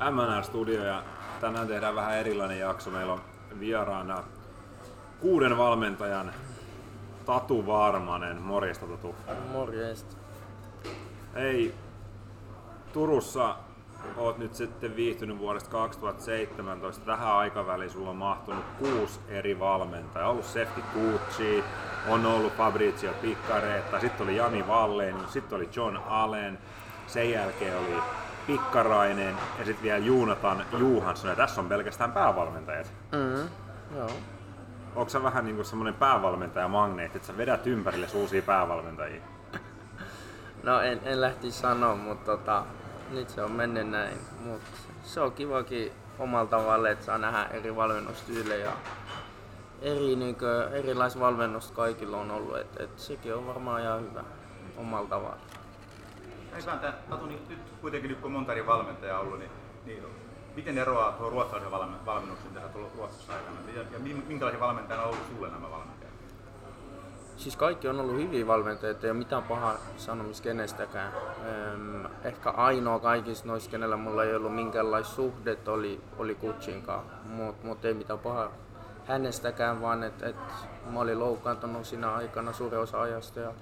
MNR Studio ja tänään tehdään vähän erilainen jakso. Meillä on vieraana kuuden valmentajan Tatu Varmanen. Morjesta Tatu. Morjesta. Hei, Turussa oot nyt sitten viihtynyt vuodesta 2017. Tähän aikaväliin sulla on mahtunut kuusi eri valmentajaa. On ollut Sefti Gucci, on ollut Fabrizio Piccaretta, sitten oli Jani Valleen, sitten oli John Allen, sen jälkeen oli Pikkarainen ja sitten vielä Juunatan Juhansson. Ja tässä on pelkästään päävalmentajat. Mm, joo. Onko sä vähän niinku semmonen päävalmentaja-magneetti, että sä vedät ympärille uusia päävalmentajia? No en, en lähti sanoa, mutta tota, nyt se on mennyt näin. Mut se on kivakin omalla tavalla, että saa nähdä eri valmennustyylejä eri, niin erilaisvalmennusta kaikilla on ollut. Et, et sekin on varmaan ihan hyvä omalla tavalla. Eiköhän tämä, Tatu, niin nyt kuitenkin kun on monta eri valmentajaa ollut, niin, niin miten eroaa tuo ruotsalaisen valmennuksen tullut Ruotsissa aikana? Ja, ja minkälaisia valmentajia on ollut sulle nämä valmentajat? Siis kaikki on ollut hyviä valmentajia, ei ole mitään pahaa sanomista kenestäkään. ehkä ainoa kaikista noista, kenellä mulla ei ollut minkäänlaista suhdet, oli, oli Kutsinkaan, mutta mut ei mitään pahaa hänestäkään, vaan että et mä olin loukkaantunut siinä aikana suurin osa ajasta ja,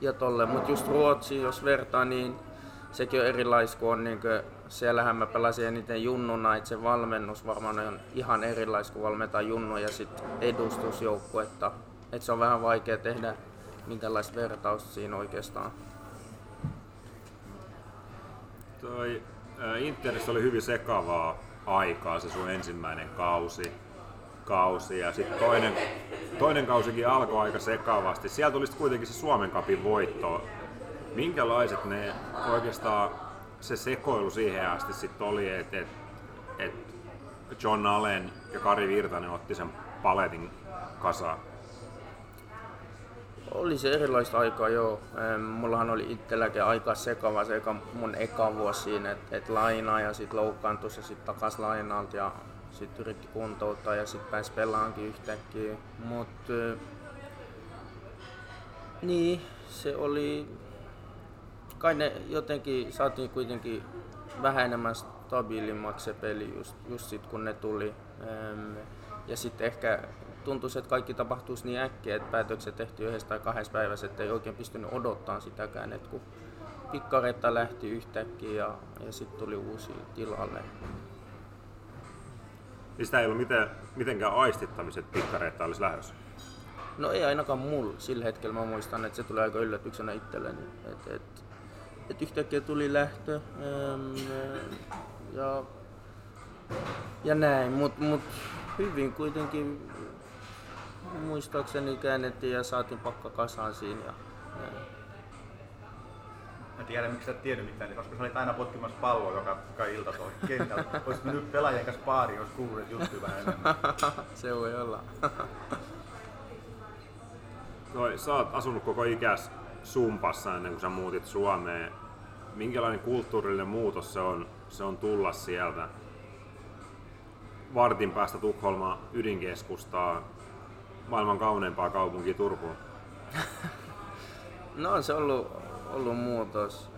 ja tolle. Mutta just Ruotsi, jos vertaa, niin sekin on erilais, kun on niin kuin, siellähän mä pelasin eniten junnuna, että se valmennus varmaan on ihan erilais, kun valmentaa junnu ja sitten edustusjoukkuetta. Että se on vähän vaikea tehdä minkälaista vertausta siinä oikeastaan. Toi äh, Interissä oli hyvin sekavaa aikaa se sun ensimmäinen kausi kausi ja sitten toinen, toinen kausikin alkoi aika sekavasti. Sieltä tuli kuitenkin se Suomen kapin voitto. Minkälaiset ne oikeastaan se sekoilu siihen asti sitten oli, että et, et John Allen ja Kari Virtanen otti sen paletin kasaan? Oli se erilaista aikaa, joo. Mullahan oli itselläkin aika sekava se mun eka vuosi siinä, että et lainaa ja sitten loukkaantui ja sitten takas lainalta ja sitten yritti kuntouttaa ja sitten pääsi pelaankin yhtäkkiä. Mutta niin, se oli, kai ne jotenkin saatiin kuitenkin vähän enemmän stabiilimmaksi se peli just, just sit kun ne tuli. Ja sitten ehkä tuntui, että kaikki tapahtuisi niin äkkiä, että päätökset tehtiin yhdessä tai kahdessa päivässä, että ei oikein pystynyt odottamaan sitäkään, että kun pikkaretta lähti yhtäkkiä ja, ja sitten tuli uusi tilalle. Niin sitä ei ollut miten, mitenkään aistittamiset pikkareita olisi lähdössä? No ei ainakaan mulla. Sillä hetkellä mä muistan, että se tuli aika yllätyksenä itselleni. Et, et, et yhtäkkiä tuli lähtö äm, ja, ja näin, mutta mut hyvin kuitenkin muistaakseni käännettiin ja saatiin pakka kasaan siinä. Ja, ja Mä tiedän, miksi sä et tiennyt mitään, koska sä olit aina potkimassa palloa joka, joka ilta tuolla kentällä. Olisit nyt pelaajien kanssa baariin, jos kuullut juttuja vähän enemmän. Se voi olla. Toi, sä oot asunut koko ikäs Sumpassa ennen kuin sä muutit Suomeen. Minkälainen kulttuurillinen muutos se on, se on tulla sieltä vartin päästä Tukholma ydinkeskustaa maailman kauneimpaa kaupunkia Turkuun? no on se ollut ollut muutos.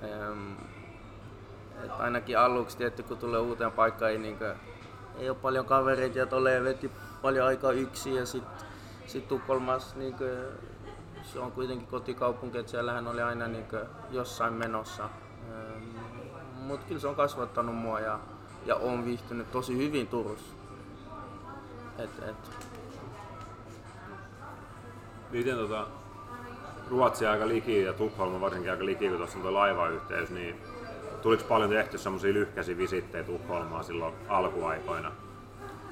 Et ainakin aluksi tietty, kun tulee uuteen paikkaan, ei, niin kuin, ei ole paljon kavereita ja tolle veti paljon aikaa yksin ja sitten sit Tukholmas niin kuin, se on kuitenkin kotikaupunki, että siellähän oli aina niin kuin, jossain menossa. Mutta kyllä se on kasvattanut mua ja, ja on viihtynyt tosi hyvin Turussa. Et, et. Miten tota, Ruotsi aika liki ja Tukholma varsinkin aika liki, kun tuossa on tuo laivayhteys, niin tuliko paljon tehty semmoisia lyhkäisiä visittejä Tukholmaan silloin alkuaikoina?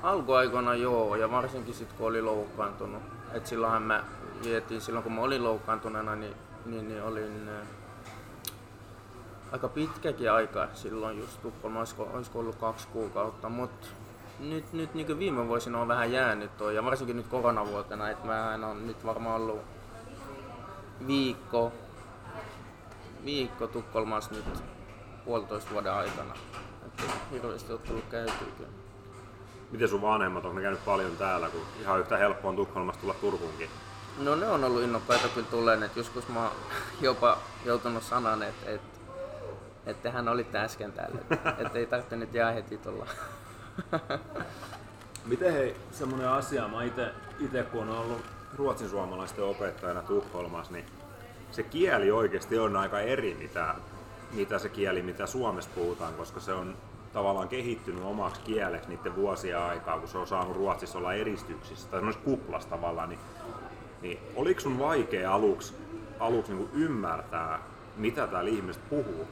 Alkuaikoina joo, ja varsinkin sitten kun oli loukkaantunut. Et silloinhan mä vietiin, silloin kun mä olin loukkaantuneena, niin, niin, niin olin äh, aika pitkäkin aika silloin just Tukholma, olisiko, olisiko ollut kaksi kuukautta, mutta nyt, nyt niin viime vuosina on vähän jäänyt toi, ja varsinkin nyt koronavuotena, että mä on nyt varmaan ollut viikko, viikko Tukholmassa nyt puolitoista vuoden aikana. Että hirveästi on tullut käytyä kyllä. Miten sun vanhemmat, on ne käynyt paljon täällä, kun ihan yhtä helppoa on Tukholmasta tulla Turkuunkin? No ne on ollut innokkaita kyllä tulleen, että joskus mä oon jopa joutunut sanan, että, että, että hän olitte äsken täällä, että ei tarvitse nyt jää heti tulla. Miten hei, semmoinen asia, mä ite, ite kun on ollut ruotsin suomalaisten opettajana Tukholmassa, niin se kieli oikeasti on aika eri, mitä, mitä se kieli, mitä Suomessa puhutaan, koska se on tavallaan kehittynyt omaksi kieleksi niiden vuosien aikaa, kun se on saanut Ruotsissa olla eristyksissä, tai semmoisessa kuplassa tavallaan, niin, niin oliko sun vaikea aluksi, aluksi niin ymmärtää, mitä täällä ihmiset puhuu?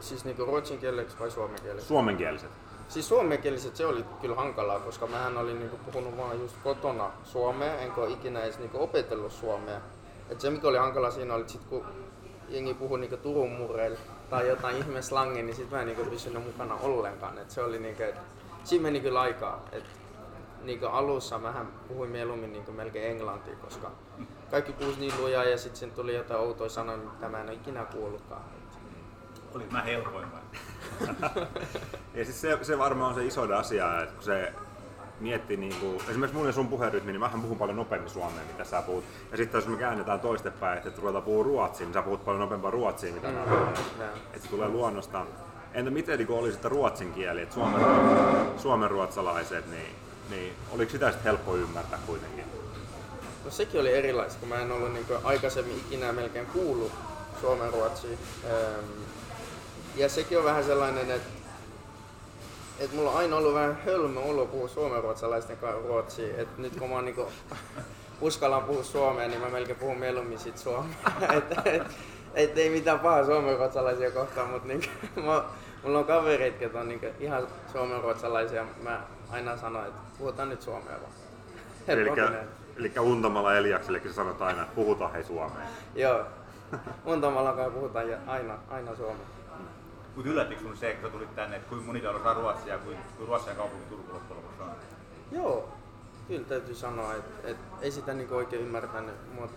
Siis niinku ruotsin kieleksi vai suomen kieleksi? Suomenkieliset. Siis suomenkieliset se oli kyllä hankalaa, koska mähän olin niinku puhunut vaan just kotona suomea, enkä ikinä edes niinku opetellut suomea. Et se mikä oli hankalaa siinä oli, että sit kun jengi puhui niinku Turun murreilla tai jotain ihme slangia, niin sit mä en niinku pysynyt mukana ollenkaan. Et se oli niinku, et, siinä meni kyllä aikaa. Et, niinku alussa mähän puhuin mieluummin niinku melkein englantia, koska kaikki puhuisi niin lujaa ja sitten tuli jotain outoja sanoja, mitä mä en ole ikinä kuullutkaan. Oliko mä helpoin vai? ja siis se, se varmaan on se iso asia, että kun se miettii niin kuin, esimerkiksi mun ja sun puherytmi, niin mähän puhun paljon nopeammin suomea, mitä sä puhut. Ja sitten jos me käännetään toistepäin, että ruvetaan puhua ruotsia, niin sä puhut paljon nopeampaa ruotsia, mitä mm. mä puhun. Että se tulee luonnosta. Entä miten niin oli sitten ruotsin kieli, että suomen, suomen ruotsalaiset, niin, niin oliko sitä sitten helppo ymmärtää kuitenkin? No sekin oli erilaista, kun mä en ollut niin aikaisemmin ikinä melkein kuullut suomen ruotsia. Ja sekin on vähän sellainen, että et mulla on aina ollut vähän hölmö olo puhua suomenruotsalaisten kanssa ruotsia. Et nyt kun mä niinku uskallan puhua suomea, niin mä melkein puhun mieluummin sit suomea. et, et, et, ei mitään pahaa suomenruotsalaisia kohtaan, mutta niinku, mä, mulla on kavereita, jotka on niinku ihan suomenruotsalaisia. Mä aina sanon, että puhutaan nyt suomea vaan. Eli Untamalla Eliaksellekin sä sanot aina, että puhutaan hei suomea. Joo. Untamalla kai puhutaan aina, aina suomea. Mutta yllättikö sinun se, kun sä tulit tänne, että kuinka moni täällä osaa ruotsia ja kuinka, kuinka ruotsia kaupunki Turku loppujen lopuksi on? Joo, kyllä täytyy sanoa, että, että ei sitä niin oikein ymmärtänyt, mutta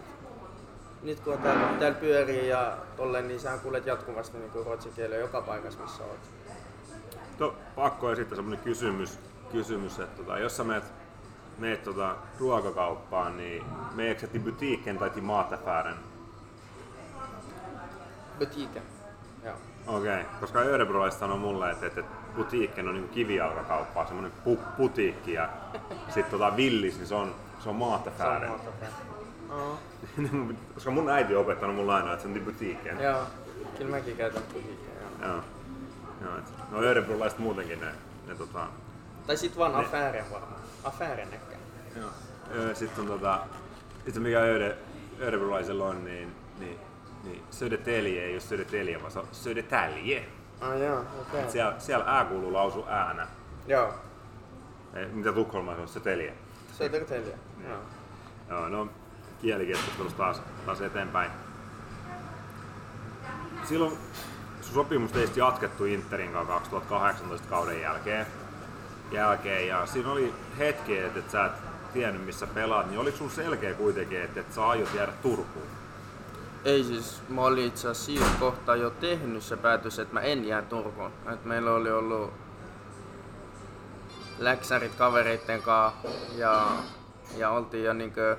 nyt kun täällä, täällä pyörii ja tolleen, niin sä kuulet jatkuvasti niin ruotsin kielellä joka paikassa, missä olet. No, pakko esittää semmoinen kysymys, kysymys että tota, jos sä meet, meet tota, ruokakauppaan, niin meneekö sä till butiken tai till mataffären? Butiken. Okei, okay. koska örebrolaiset sanoo mulle, että, että putiikken on niin kivijalkakauppaa, semmoinen pu- putiikki ja sitten tota villis, niin se on, se on maatafäären. Oh. koska mun äiti on opettanut mulle aina, että se on niin butiikken. Joo, kyllä mäkin käytän putiikkia. Joo. joo. et, no örebrolaiset muutenkin ne, ne tota... Tai sit vaan ne... affären varmaan. Affären ehkä. Joo. Sitten on tota, itse mikä öre, örebrolaisella on, niin, niin niin Södertälje ei ole Södertälje, vaan se on Södertälje. Ah joo, okei. Okay. Siellä, siellä ää kuuluu lausu äänä. Joo. Ei, mitä Tukholmassa on? Södertälje. Södertälje, niin. joo. Joo, no kielikeskustelussa taas, taas eteenpäin. Silloin sun sopimus teistä jatkettu Interin kanssa 2018 kauden jälkeen. jälkeen ja siinä oli hetki, että et sä et tiennyt missä pelaat, niin oliko sun selkeä kuitenkin, että et sä aiot jäädä Turkuun? Ei siis, mä olin itse asiassa siinä kohtaa jo tehnyt se päätös, että mä en jää Turkuun. Et meillä oli ollut läksärit kavereitten kanssa ja, ja oltiin jo niinkö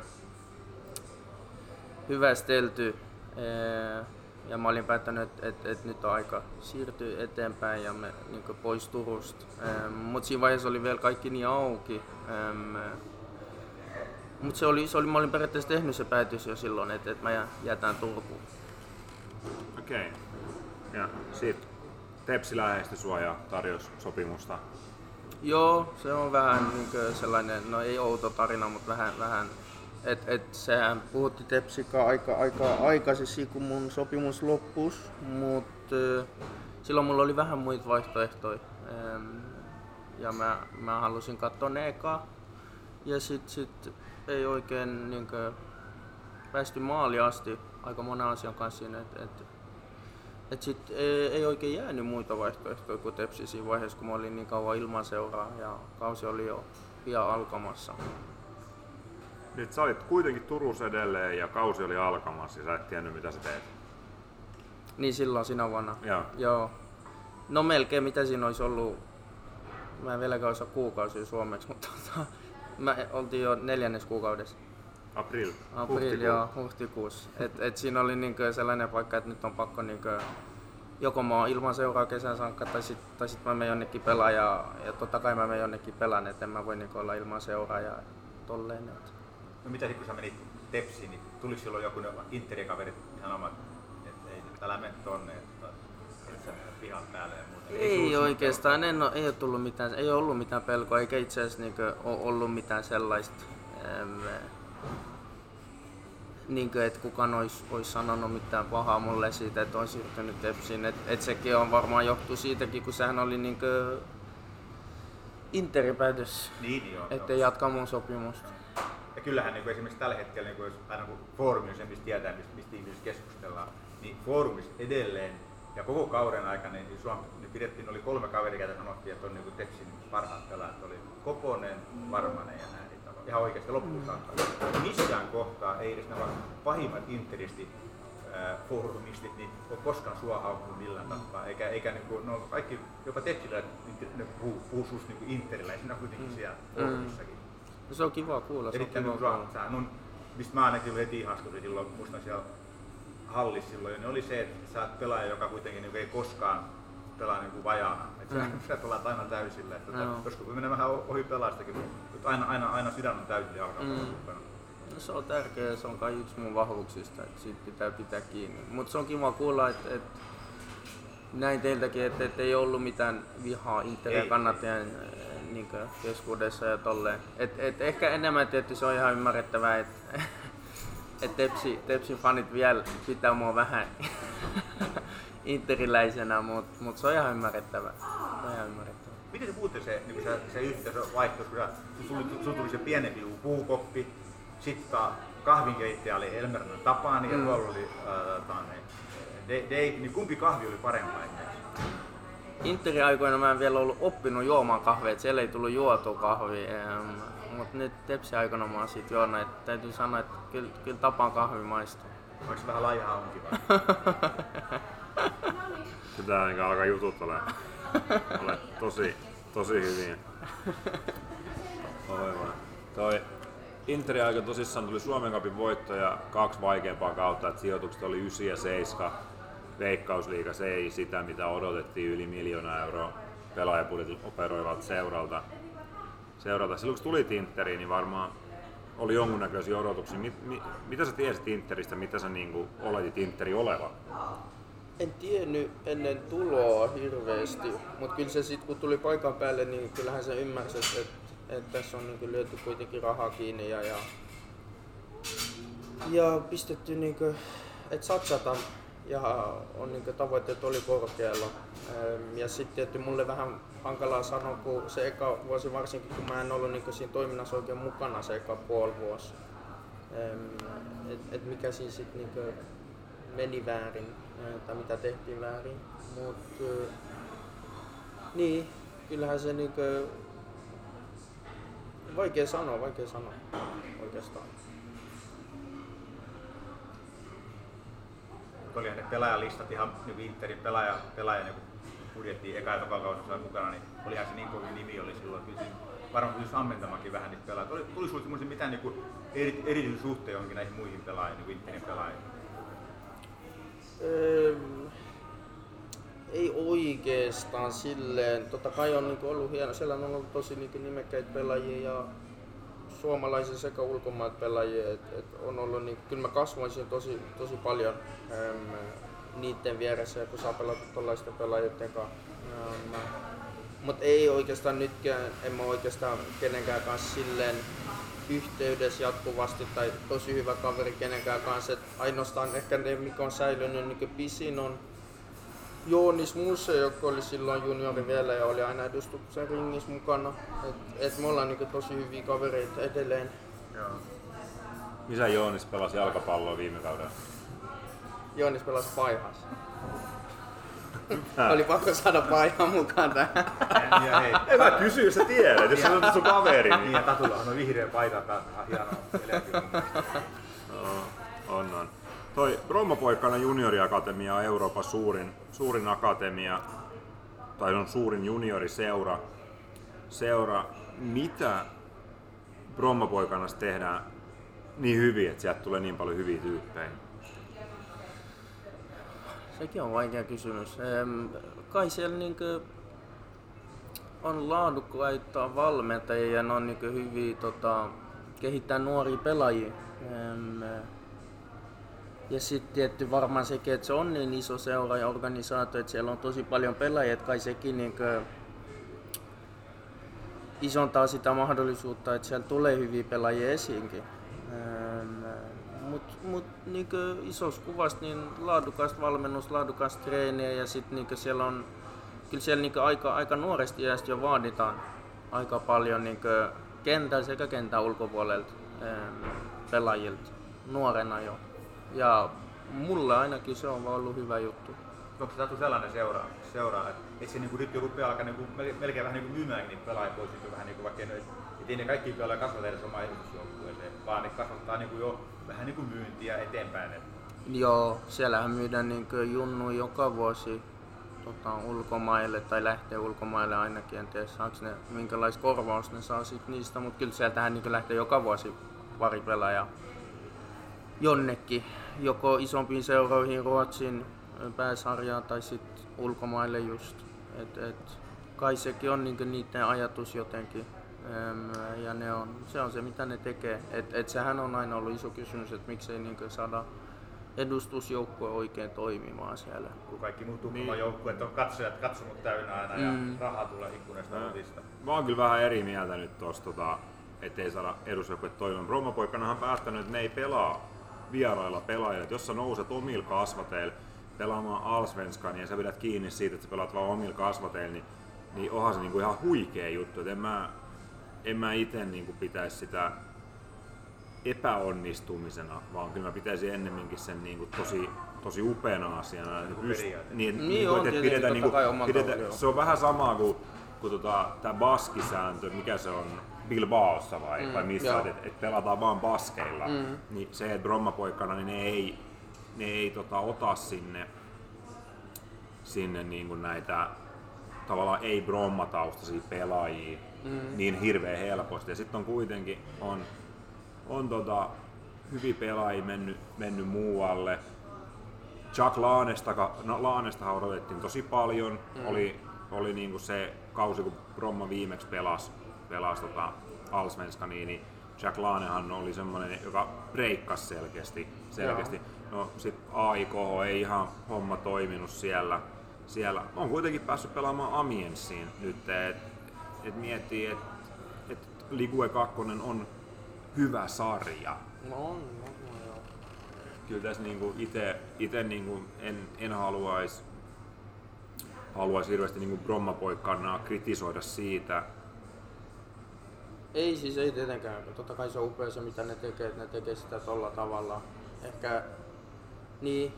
hyvästelty. Ja mä olin päättänyt, että et, et nyt on aika siirtyä eteenpäin ja me niin pois Turusta. Mutta siinä vaiheessa oli vielä kaikki niin auki. Mutta se oli, se oli, mä olin periaatteessa tehnyt se päätös jo silloin, että, että mä jätän Turkuun. Okei. Okay. Ja sitten Tepsi lähestyi sua ja tarjosi sopimusta. Joo, se on vähän niin sellainen, no ei outo tarina, mutta vähän, vähän et, et sehän puhutti Tepsikaa aika, aika aikaisesti, kun mun sopimus loppus, mutta silloin mulla oli vähän muita vaihtoehtoja. Ja mä, mä halusin katsoa ne eka. Ja sit, sit ei oikein niin kuin, päästy maaliin asti aika monen asian kanssa siinä, että et, et sit ei, ei, oikein jäänyt muita vaihtoehtoja kuin Tepsi siinä vaiheessa, kun mä olin niin kauan ilman seuraa ja kausi oli jo pian alkamassa. Nyt sä olit kuitenkin Turussa edelleen ja kausi oli alkamassa ja sä et tiennyt mitä sä teet. Niin silloin sinä vuonna. Joo. Joo. No melkein mitä siinä olisi ollut, mä en vieläkään osaa kuukausia suomeksi, mutta tota, Mä oltiin jo neljännes kuukaudessa. April. April, joo, huhtikuussa. Et, et siinä oli niinkö sellainen paikka, että nyt on pakko niinkö joko mä oon ilman seuraa kesän saakka tai sitten tai sit mä menen jonnekin pelaa ja, ja totta kai mä menen jonnekin pelaan, että en mä voi niin olla ilman seuraa ja tolleen. Että. No mitä sitten kun sä menit Tepsiin, niin tuliko silloin joku interikaverit ihan omat, että ei nyt älä mene tonne, että sä pihan päälle ja muuta. Ei sulla oikeastaan, en ole, ei, ole tullut mitään, ei ollut mitään pelkoa, eikä itse asiassa niin ole ollut mitään sellaista, äm, niin kuin, että kukaan olisi, olisi sanonut mitään pahaa mulle siitä, että on siirtynyt Tepsiin. Et, et sekin on varmaan johtuu siitäkin, kun sehän oli niin kuin Interin päätös, Niin, joo. ettei joo. jatka mun sopimusta. Ja kyllähän niin kuin esimerkiksi tällä hetkellä, niin kuin jos aina kun foorumi on se, mistä tietää, mistä, mistä ihmiset keskustellaan, niin foorumissa edelleen ja koko kauden aikana niin Suomi niin pidettiin, oli kolme kaveria, joita sanottiin, että on niin Tepsin parhaat pelaajat, oli Koponen, Varmanen ja näin. niitä on Ihan oikeasti loppuun saakka. Missään kohtaa ei edes nämä pahimmat interisti foorumistit niin ole koskaan sua haukkunut millään tapaa, eikä, eikä niin kuin, no kaikki, jopa Tepsillä, ne puhuu, puhuu susta niin kuin interiläisenä kuitenkin siellä foorumissakin. No, se on kiva kuulla, se on kiva niin kuulla. mistä mä ainakin heti ihastuin silloin, muistan siellä hallissa silloin, niin oli se, että sä oot pelaaja, joka kuitenkin niin ei koskaan pelaa niin kuin vajaana. Että sä, Mm. sä pelaat aina täysillä. Että tota, joskus voi mennä vähän ohi pelaastakin, mutta aina, aina, aina sydän on täysillä jalkapallon Mm. No, se on tärkeää, se on kai yksi mun vahvuuksista, että siitä pitää pitää kiinni. Mutta se on kiva kuulla, että, että näin teiltäkin, että, että ei ollut mitään vihaa Interin Ei. kannattajien niin keskuudessa ja tolleen. Et, et ehkä enemmän tietysti se on ihan ymmärrettävää, että et Tepsi, Tepsin fanit vielä pitää mua vähän interiläisenä, mutta mut se on ihan ymmärrettävää. Se on ihan ymmärrettävää. Miten se puhutte se, niin se, se yhteys vaihtos, kun sulla tuli, tuli se pienempi puukoppi, sitten kahvinkeittäjä oli Elmerman Tapani ja Mm. tuolla oli äh, tane, Dave, niin kumpi kahvi oli parempaa? Interin aikoina mä en vielä ollut oppinut juomaan kahvia, että siellä ei tullut juotua kahvia. Mutta nyt Tepsi aikana mä oon siitä juonut, että täytyy sanoa, että kyllä, kyllä tapaan kahvi maistuu. Onko se vähän laiha onkin vai? Pitää niin alkaa jutut ole, ole tosi, tosi hyviä. Aivan. Toi Interi aika tosissaan tuli Suomen Cupin voitto ja kaksi vaikeampaa kautta, että sijoitukset oli 9 ja 7. Veikkausliiga, se ei sitä mitä odotettiin yli miljoona euroa pelaajapudjetilla operoivalta seuralta. Seuralta. Silloin kun tulit Interiin, niin varmaan oli jonkunnäköisiä odotuksia. Mit, mi, mitä sä tiesit Interistä, mitä sä niinku oletit Interi olevan? En tiennyt ennen tuloa hirveästi, mutta kyllä se sitten kun tuli paikan päälle, niin kyllähän se ymmärsi, että, että, tässä on niin lyöty kuitenkin rahaa kiinni ja, ja, ja pistetty niin kuin, että satsata ja on niin tavoitteet oli korkealla. Ja sitten tietysti mulle vähän hankalaa sanoa, kun se eka vuosi varsinkin, kun mä en ollut niin siinä toiminnassa oikein mukana se eka puoli vuosi. Että et mikä siinä sitten niin meni väärin ää, tai mitä tehtiin väärin. Mut, ää, niin, kyllähän se niinkö, vaikea sanoa, vaikea sanoa oikeastaan. Olihan ne pelaajalistat ihan niin Interin pelaaja, pelaaja niin budjettiin eka ja toka oli mukana, niin olihan se niin kovin nimi oli silloin. Kyllä varmaan pystyisi ammentamaankin vähän niitä pelaajia. Tuli, tuli sinulle semmoisen mitään niin eri, erityisen suhteen johonkin näihin muihin pelaajiin, niin Interin pelaajiin? Öö, ei oikeastaan silleen. Totta kai on niinku ollut hieno. Siellä on ollut tosi niinku nimekkäitä pelaajia ja suomalaisia sekä ulkomaat pelaajia. Et, et on ollut, niin, kyllä mä kasvoin siinä tosi, tosi paljon äm, niiden vieressä, kun saa pelata tuollaisten pelaajien kanssa. Mutta ei oikeastaan nytkään, en mä oikeastaan kenenkään kanssa silleen yhteydessä jatkuvasti tai tosi hyvä kaveri kenenkään kanssa. Et ainoastaan ehkä ne, mikä on säilynyt niin pisin on Joonis Musse, joka oli silloin juniori vielä ja oli aina edustuksen ringissä mukana. Et, et me ollaan niin tosi hyviä kavereita edelleen. Joo. Missä Joonis pelasi jalkapalloa viime kaudella? Joonis pelasi paihassa. oli pakko saada paihan mukaan tähän. Ja, ja hei, En mä kysy, sä tiedät, jos se on sun kaveri. niin ja Tatulla on vihreä paita taas, ihan hieno elekin mun mielestä. Joo, on, on. Toi Brommapoikana junioriakatemia on Euroopan suurin, suurin akatemia, tai on suurin junioriseura. Seura, mitä Brommapoikana tehdään niin hyvin, että sieltä tulee niin paljon hyviä tyyppejä? Sekin on vaikea kysymys. Kai siellä niinkö on laadukkaita valmentajia ja ne on niinkö hyviä tota, kehittää nuoria pelaajia. Ja sitten tietty varmaan sekin, että se on niin iso seura ja organisaatio, että siellä on tosi paljon pelaajia, että kai sekin niinkö isontaa sitä mahdollisuutta, että siellä tulee hyviä pelaajia esiinkin. Mutta mut, niinkö isossa kuvassa niin laadukasta valmennus, laadukasta treeniä ja sitten niinkö siellä on, kyllä siellä niinkö aika, aika nuoresti iästä jo vaaditaan aika paljon niinkö kentän sekä kentän ulkopuolelta pelaajilta nuorena jo. Ja mulle ainakin se on vaan ollut hyvä juttu. Onko se sellainen seura, seura että, että se niinku nyt jo rupeaa alkaa niinku, melkein vähän niinku myymään niin pelaajia pois, niin vähän niinku vaikka että ei ne kaikki pelaajia kasvata edes omaa edustusjoukkueeseen, vaan ne kasvattaa niinku jo vähän niinku myyntiä eteenpäin. Et. Joo, siellähän myydään niin junnu joka vuosi tota, ulkomaille tai lähtee ulkomaille ainakin. En tiedä saako ne, minkälaista korvaus ne saa sit niistä, mutta kyllä sieltähän niin lähtee joka vuosi pari pelaaja jonnekin, joko isompiin seuroihin Ruotsin pääsarjaan tai sitten ulkomaille just. Et, et, kai sekin on niin niiden ajatus jotenkin. Ja ne on, se on se, mitä ne tekee. Et, et sehän on aina ollut iso kysymys, että miksei niin saada edustusjoukkue oikein toimimaan siellä. Kun kaikki muut niin. joukkueet on katsojat katsonut täynnä aina mm. ja rahaa tulee ikkunasta no. Mä oon kyllä vähän eri mieltä nyt tosta, tota, ettei saada edustusjoukkue toimimaan. Romapoikkanahan päättänyt, että ne ei pelaa vierailla pelaajilla. Jos sä nouset omilla kasvateilla pelaamaan Alsvenskan ja sä pidät kiinni siitä, että sä pelaat vaan omilla kasvateilla, niin, niin onhan se niinku ihan huikea juttu. Et en mä, en mä itse niinku pitäisi sitä epäonnistumisena, vaan kyllä mä pitäisin ennemminkin sen niinku tosi, tosi upeana asiana. Niin, pyst- niin, niin, niin on, että pidetään, niinku, pidetään, se on vähän sama kuin, kuin tota, tämä baskisääntö, mikä se on, Bilbaossa vai, mm, vai missä, että et pelataan vaan baskeilla, mm. niin se, että Bromma-poikana, niin ne ei, ne ei tota, ota sinne, sinne niin kuin näitä tavallaan ei Bromma-taustaisia pelaajia mm. niin hirveän helposti. Ja sitten on kuitenkin on, on tota, hyviä pelaajia mennyt, mennyt muualle. Chuck Laanesta, no, odotettiin tosi paljon. Mm. Oli, oli niinku se kausi, kun Bromma viimeksi pelasi pelasi tota Allsvenskaniin, niin Jack Laanehan oli semmoinen, joka breikkasi selkeästi. selkeästi. No sit AIK ei ihan homma toiminut siellä. siellä. On kuitenkin päässyt pelaamaan Amiensiin nyt, että et miettii, että et Ligue 2 on hyvä sarja. No on, on, on joo. Kyllä tässä niinku ite, ite niinku en, en haluaisi haluaisi hirveästi niinku Bromma-poikana kritisoida siitä, ei siis ei tietenkään. Totta kai se on upea se mitä ne tekee, että ne tekee sitä tolla tavalla. Ehkä niin,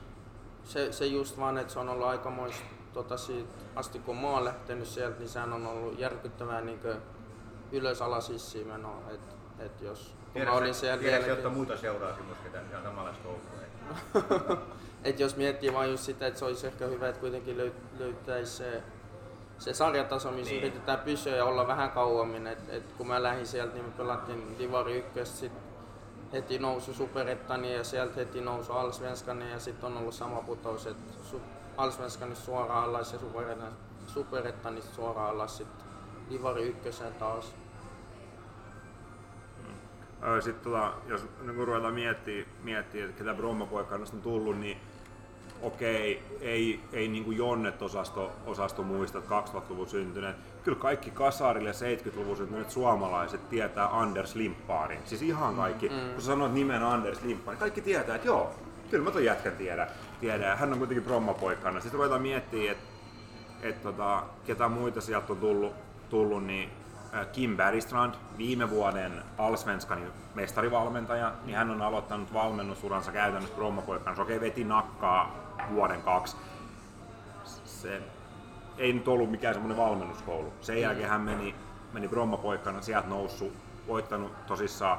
se, se just vaan, että se on ollut aikamoista tota siitä asti kun mä oon lähtenyt sieltä, niin sehän on ollut järkyttävää niin ylös alas menoa. Et, et jos Tiedätkö, mä olin siellä tiedätkö, jotta muita seuraa semmoista ihan samanlaista Et jos miettii vain just sitä, että se olisi ehkä hyvä, että kuitenkin löytäisi se se sarjataso, missä niin. yritetään pysyä ja olla vähän kauemmin. Et, et kun mä lähdin sieltä, niin me pelattiin Divari 1, sitten heti nousu Superettani ja sieltä heti nousu Allsvenskani ja sitten on ollut sama putous, että Allsvenskanista suoraan alas ja Superettanista suoraan alas sitten Divari 1 taas. Sitten tota, jos niin ruvetaan miettimään, miettiä, että ketä Brommapoikannasta on tullut, niin okei, ei, ei niin kuin Jonnet-osasto osasto muista 2000-luvun syntyneet. Kyllä kaikki kasarille 70-luvun syntyneet suomalaiset tietää Anders Limppaarin. Siis ihan kaikki. Mm. Kun sä sanoit nimen Anders Limppaari, kaikki tietää, että joo, kyllä mä ton jätkän tiedän. tiedän. Hän on kuitenkin brommapoikana. Sitten ruvetaan miettimään, että et tota, ketä muita sieltä on tullut, tullut niin Kim Bergstrand, viime vuoden Allsvenskanin mestarivalmentaja, niin hän on aloittanut valmennusuransa käytännössä brommapoikana. Okei, veti nakkaa vuoden kaksi. Se ei nyt ollut mikään semmoinen valmennuskoulu. Sen mm. jälkeen hän meni, meni brommapoikana, sieltä noussut, voittanut tosissaan,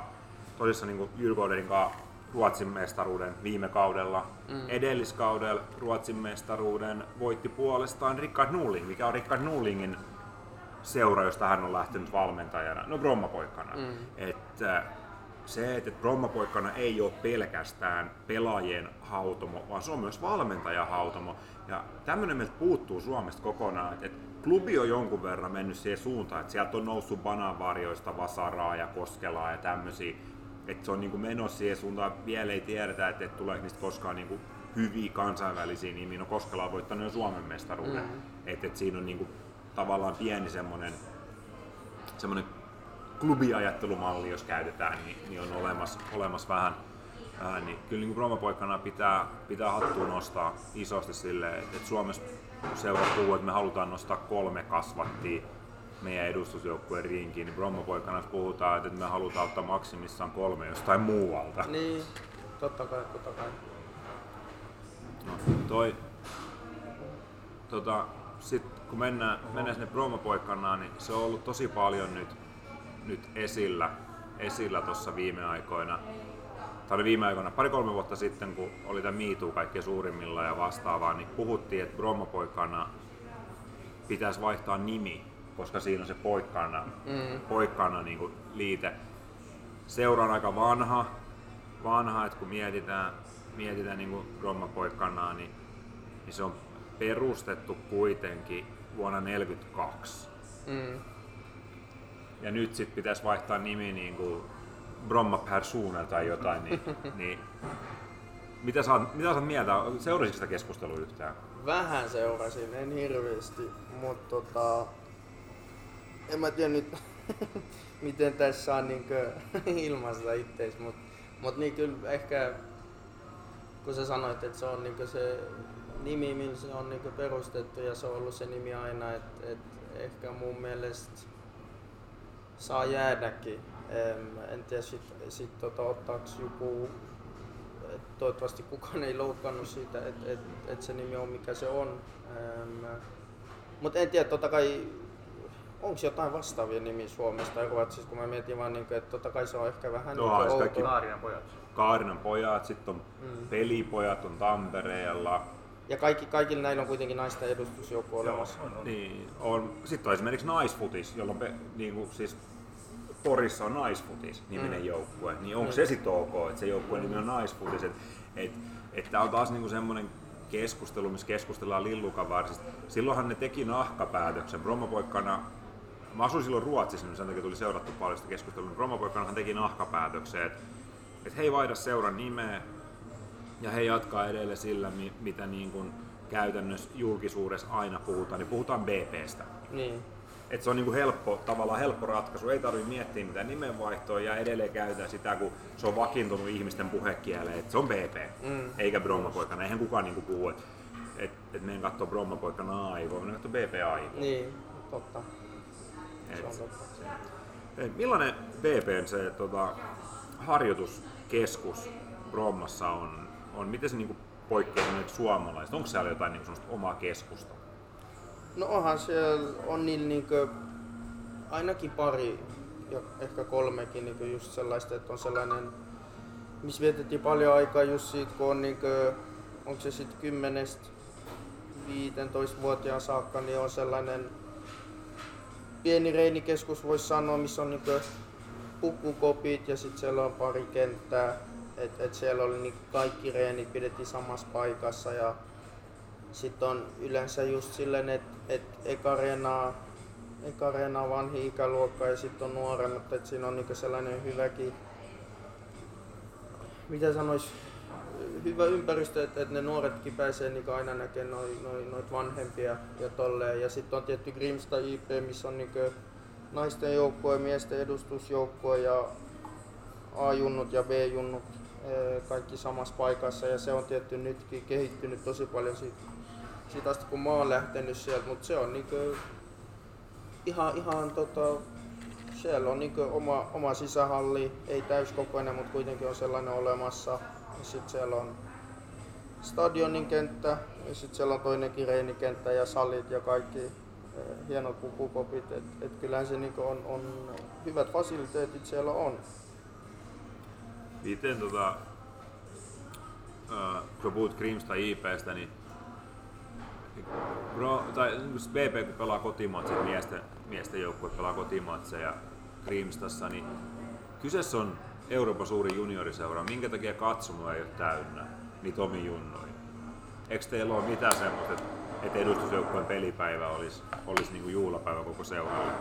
tosissaan niin Jyrgårdenin kanssa Ruotsin mestaruuden viime kaudella. Mm. Edelliskaudella Ruotsin mestaruuden voitti puolestaan Rickard Nuling, mikä on Rickard Nulingin seura, josta hän on lähtenyt valmentajana, no brommapoikana. Mm. Et, se, että Brommapoikana ei ole pelkästään pelaajien hautomo, vaan se on myös valmentajahautomo. Ja tämmöinen meiltä puuttuu Suomesta kokonaan, että klubi on jonkun verran mennyt siihen suuntaan, että sieltä on noussut bananvarjoista Vasaraa ja Koskelaa ja tämmöisiä. Että se on niin menossa siihen suuntaan, vielä ei tiedetä, että, tulee niistä koskaan niin kuin hyviä kansainvälisiä nimiä. No Koskela on voittanut jo Suomen mestaruuden. Mm-hmm. Että, että siinä on niin kuin, tavallaan pieni semmoinen, semmoinen klubiajattelumalli, jos käytetään, niin, niin on olemassa, olemassa vähän. Vähän, niin kyllä niin Romapoikana pitää, pitää hattua nostaa isosti silleen, että, Suomessa seura puhuu, että me halutaan nostaa kolme kasvattia meidän edustusjoukkueen rinkiin, niin Brommapoikana puhutaan, että me halutaan ottaa maksimissaan kolme jostain muualta. Niin, totta kai, totta kai. No, toi, tota, sit kun mennään, mennään sinne Brommapoikanaan, niin se on ollut tosi paljon nyt, nyt esillä, esillä tuossa viime aikoina. Tai oli viime aikoina, pari-kolme vuotta sitten, kun oli tämä MeToo kaikkein suurimmilla ja vastaavaa, niin puhuttiin, että Brommapoikana pitäisi vaihtaa nimi, koska siinä on se poikkana, mm. poikkana niin kuin liite. Seura on aika vanha, vanha että kun mietitään, mietitään niin kuin Brommapoikanaa, niin, niin se on perustettu kuitenkin vuonna 1942. Mm. Ja nyt sitten pitäisi vaihtaa nimi niin kuin Bromma Persooner tai jotain, niin, niin mitä sä, mitä sä mieltä? Seurasitko sitä keskustelua yhtään? Vähän seurasin, en hirveästi, mutta tota, en mä tiedä nyt, miten tässä saa niinkö ilmaista itteis, mutta mut niin kyllä ehkä, kun sä sanoit, että se on niinkö se nimi, millä se on niinkö perustettu ja se on ollut se nimi aina, että et ehkä mun mielestä saa jäädäkin. En tiedä sit, sit tota, ottaako joku, toivottavasti kukaan ei loukannut siitä, että et, et se nimi on mikä se on. Mutta en tiedä, totta kai onko jotain vastaavia nimiä Suomesta tai Ruotsissa, kun mä mietin vaan, niin että totta kai se on ehkä vähän no, niin outo. Kaarinan pojat. Kaarinan pojat, sitten on mm. pelipojat on Tampereella. Ja kaikki, kaikilla näillä on kuitenkin naisten edustusjoukko olemassa. on, on. Niin, on. Sitten on esimerkiksi naisfutis, jolloin pe, niin kuin, siis Porissa on naisfutis niminen mm. joukkue. Niin onko mm. se sitten ok, että se joukkueen nimi on naisfutis? Että et, et, on taas niinku semmoinen keskustelu, missä keskustellaan lillukavarsista. Silloinhan ne teki nahkapäätöksen. Bromopoikkana Mä asuin silloin Ruotsissa, niin sen takia tuli seurattu paljon sitä keskustelua. Promopoikanahan teki nahkapäätöksen, että et he ei vaihda seuran nimeä ja he jatkaa edelleen sillä, mitä niin kuin käytännössä julkisuudessa aina puhutaan, niin puhutaan BPstä. Niin. Et se on niinku helppo, tavallaan helppo ratkaisu, ei tarvitse miettiä mitään nimenvaihtoa ja edelleen käytetään sitä, kun se on vakiintunut ihmisten puhekieleen, että se on BP, mm. eikä Brommapoikana. Eihän kukaan niinku puhu, että et, et meidän katsoo Brommapoikana aivoa, meidän katsoo BP aivoa. Niin, totta. Et, millainen BPn se tota, harjoituskeskus Brommassa on? On miten se niinku poikkeaa suomalaiset? Onko siellä jotain niinku omaa keskusta? No onhan siellä, on niillä niinku ainakin pari, ja ehkä kolmekin niinku just sellaista, että on sellainen, missä vietettiin paljon aikaa just siitä, kun on niinku, onko se sitten 10 15-vuotiaan saakka, niin on sellainen pieni reenikeskus voisi sanoa, missä on niinku pukkukopit ja sitten siellä on pari kenttää. Et, et siellä oli niinku kaikki reenit pidettiin samassa paikassa ja sitten on yleensä just silleen, että et eka reenaa, vanhi ikäluokka ja sitten on nuoremmat, että siinä on niinku sellainen hyväkin, mitä sanois, hyvä ympäristö, että, että ne nuoretkin pääsee niin aina näkemään noit, noit, noit vanhempia ja tolleen. Ja sitten on tietty Grimsta IP, missä on niin naisten joukkue, miesten edustusjoukkue ja A-junnut ja B-junnut kaikki samassa paikassa ja se on tietty nytkin kehittynyt tosi paljon siitä, siitä asti kun mä oon lähtenyt sieltä, mutta se on niinku ihan, ihan tota, siellä on niinku oma, oma sisähalli, ei täyskokoinen, mutta kuitenkin on sellainen olemassa sitten siellä on stadionin kenttä ja sitten siellä on toinenkin reenikenttä ja salit ja kaikki hienot pukukopit. Et, et kyllähän se niinku on, on, hyvät fasiliteetit siellä on. Miten tota, äh, kun puhut Grimsta IPstä, niin Bro, tai BP kun pelaa kotimatseja, miesten, miesten joukkue pelaa kotimatseja Grimstassa, niin kyseessä on Euroopan suuri junioriseura, minkä takia katsomo ei ole täynnä niitä omi junnoja? Eikö teillä ole mitään semmoista, että, edustusjoukkueen pelipäivä olisi, olisi niin kuin juhlapäivä koko seuralle?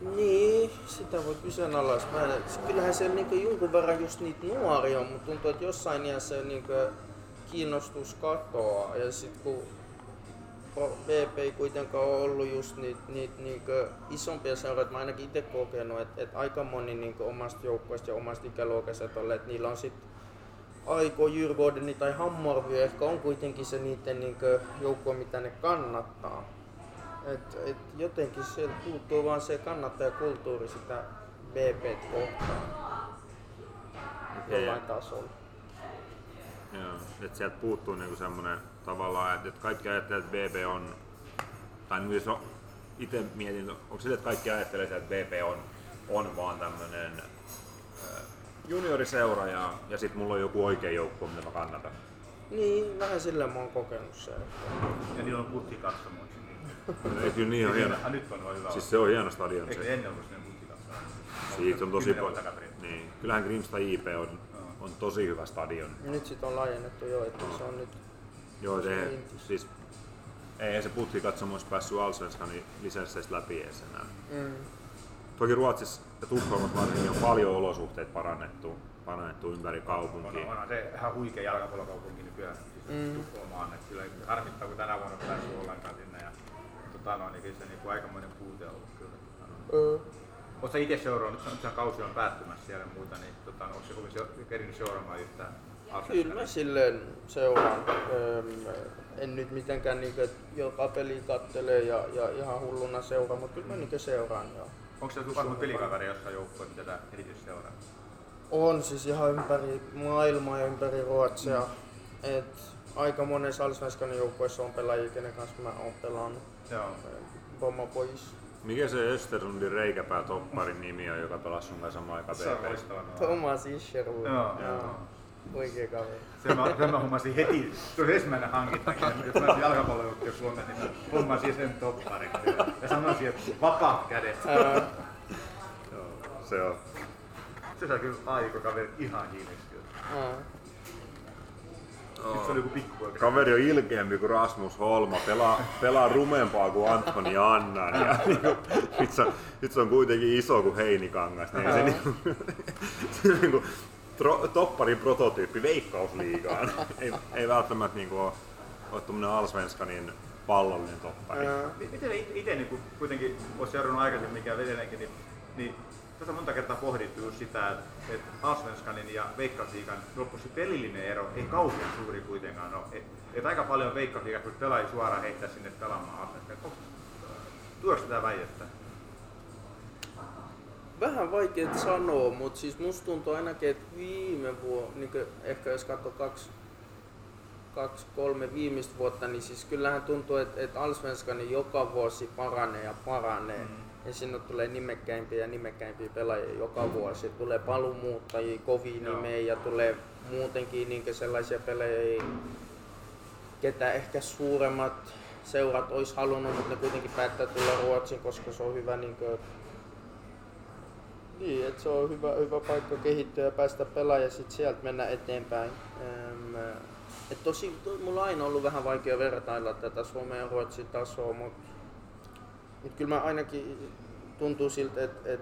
Niin, sitä voi kyseenalaistaa. Kyllähän siellä niinku jonkun verran just niitä nuoria on, mutta tuntuu, että jossain iässä niinku kiinnostus katoaa. Ja sitten kun BP ei kuitenkaan ole ollut just niitä niit, niinku isompia seuroja, mä ainakin itse kokenut, että et aika moni niinku omasta joukkueesta ja omasta ikäluokasta tolle, että niillä on sitten Aiko, Jyrgårdeni tai Hammarby ehkä on kuitenkin se niiden niinku joukkue, mitä ne kannattaa. Et, et jotenkin sieltä puuttuu vaan se kannattajakulttuuri sitä BP kohtaan. Jollain tasolla. Joo, että sieltä puuttuu niinku semmoinen tavallaan, että, että kaikki ajattelee, että BB on, tai niin jos itse mietin, onko sille, että kaikki ajattelee, että BP on, on vaan tämmöinen junioriseura ja, ja sitten mulla on joku oikea joukko, mitä mä kannatan. Niin, vähän sillä mä oon kokenut se. Ja niillä on puttikatsomo. Ei kyllä niin on hieno. Ah, nyt on hyvä. Siis se on hieno stadion. Eikö Se. ennen ollut sinne? Siitä on tosi paljon. Niin. Kyllähän Grimsta IP on, on tosi hyvä stadion. Nyt sit on laajennettu jo, että se on nyt Joo, se, siis ei se putki katsomo olisi päässyt Allsvenskan lisensseistä läpi edes enää. mm, Toki Ruotsissa ja Tukholmassa varsinkin on paljon olosuhteet parannettu, parannettu ympäri On, kaupunkia. onhan se ihan huikea jalkapallokaupunki nykyään. Siis Mm. Tukholmaan, että kyllä harmittaa, kun tänä vuonna päässyt ollenkaan. Ja, tota, no, niin kyllä se niin kuin aikamoinen puute on ollut kyllä. Tota, no. ö, Oletko itse seurannut, nyt se kausi on päättymässä siellä ja muuta, niin tota, onko se kovin kerinyt seuraamaan yhtään Kyllä mä silleen seuraan. Öm, en nyt mitenkään niinku, joka peli kattelee ja, ja ihan hulluna seuraa, mutta kyllä mä niinku seuraan joo. Onko se joku varmaan pelikaveri jossain joukkueen, mitä tätä erityisesti seuraa? On siis ihan ympäri maailmaa ja ympäri Ruotsia. Et aika monessa Allsvenskan joukkueessa on pelaajia, kenen kanssa mä oon pelannut. Joo. Pomma pois. Mikä se Östersundin reikäpää topparin nimi on, joka pelasi sun kanssa samaan aikaan Se on loistava. Thomas Ischerud. Joo. Oikea kaveri. Sen mä, sen mä hommasin heti, se oli ensimmäinen hankintakin, jos mä olisin jalkapallojoukkueen Suomeen, niin mä hommasin sen topparin. Ja sanoisin, että vapaat kädet. Joo, se on. Se sai kyllä aikokaveri ihan hiiliksi kyllä. Nyt se oli joku pikkupoika. Kaveri on ilkeämpi kuin Rasmus Holma, pelaa, pelaa rumempaa kuin Antoni Annan. Ja, niinku, nyt, se, on- nyt se on kuitenkin iso kuin Heinikangas. Niin se, niinku, se on niinku, tro, topparin prototyyppi veikkausliigaan. ei, ei välttämättä niinku ole, ole tuommoinen Allsvenskanin pallollinen toppari. Miten itse niin kuitenkin olisi seurannut aikaisemmin, mikä edelleenkin, niin, niin tässä on monta kertaa pohdittu just sitä, että, että Allsvenskanin ja Veikkausliigan loppuksi pelillinen ero ei kauhean suuri kuitenkaan ole. Et, et aika paljon Veikkausliigasta kun pelaajia suoraan heittää sinne pelaamaan Allsvenskan. Tuoksi tätä väitettä? Vähän vaikea sanoa, mutta siis musta tuntuu ainakin, että viime vuonna, niin ehkä jos katsoo kaksi, kaksi, kolme viimeistä vuotta, niin siis kyllähän tuntuu, että, että Allsvenskani joka vuosi paranee ja paranee. Mm. Ja sinne tulee nimekkäimpiä ja nimekkäimpiä pelaajia joka vuosi. Tulee palumuuttajia, kovia nimejä ja tulee muutenkin niin sellaisia pelaajia, ketä ehkä suuremmat seurat olisi halunnut, mutta ne kuitenkin päättää tulla Ruotsin, koska se on hyvä niin kuin, niin, että se on hyvä, hyvä paikka kehittyä ja päästä pelaamaan ja sitten sieltä mennä eteenpäin. Ähm, et tosi, to, mulla on aina ollut vähän vaikea vertailla tätä Suomen ja Ruotsin tasoa, mutta mut kyllä mä ainakin tuntuu siltä, että et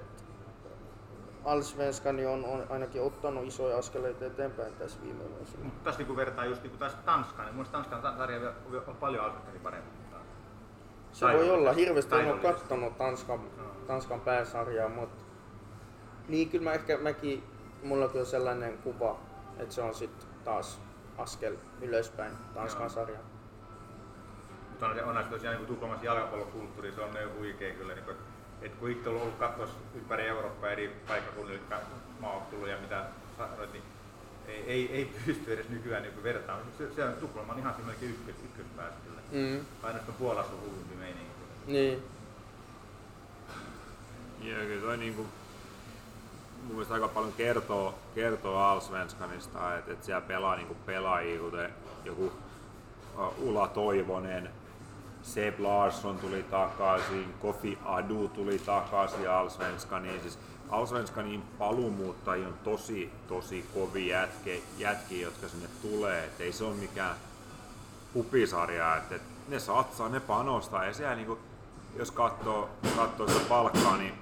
Allsvenskani on, on ainakin ottanut isoja askeleita eteenpäin tässä viime vuosina. Mutta tässä niin vertaa just niin taas Tanskaan, niin mun mielestä Tanskan sarja on paljon Allsvenskanin parempi. Se voi olla, hirveästi en ole katsonut Tanskan. Tanskan pääsarjaa, mutta niin kyllä mä ehkä mäkin, mulla on sellainen kuva, että se on sitten taas askel ylöspäin Tanskan Joo. sarja. Mutta on, on tosiaan niin Tukholmassa jalkapallokulttuuri, se on ne huikea kyllä. Niin kuin, että kun itse on ollut katsoa ympäri Eurooppaa eri paikkakunnilla maaotteluja, mitä sanoit, niin ei, ei, ei pysty edes nykyään niin vertaamaan. Se, se on Tukholma on ihan semmoinen ykkös, ykköspäässä kyllä. Mm. Ainoastaan Puolassa on hullumpi meininki. Niin. Ja kyllä toi niinku, mun mielestä aika paljon kertoo, kertoo Allsvenskanista, että, että siellä pelaa niinku pelaajia, kuten joku uh, Ula Toivonen, Seb Larsson tuli takaisin, Kofi Adu tuli takaisin Allsvenskaniin. Siis Allsvenskanin paluumuuttajia on tosi, tosi kovi jätki, jätki jotka sinne tulee. Et ei se ole mikään pupisarja, että et ne satsaa, ne panostaa ja siellä niinku, jos katsoo, katsoo sitä palkkaa, niin,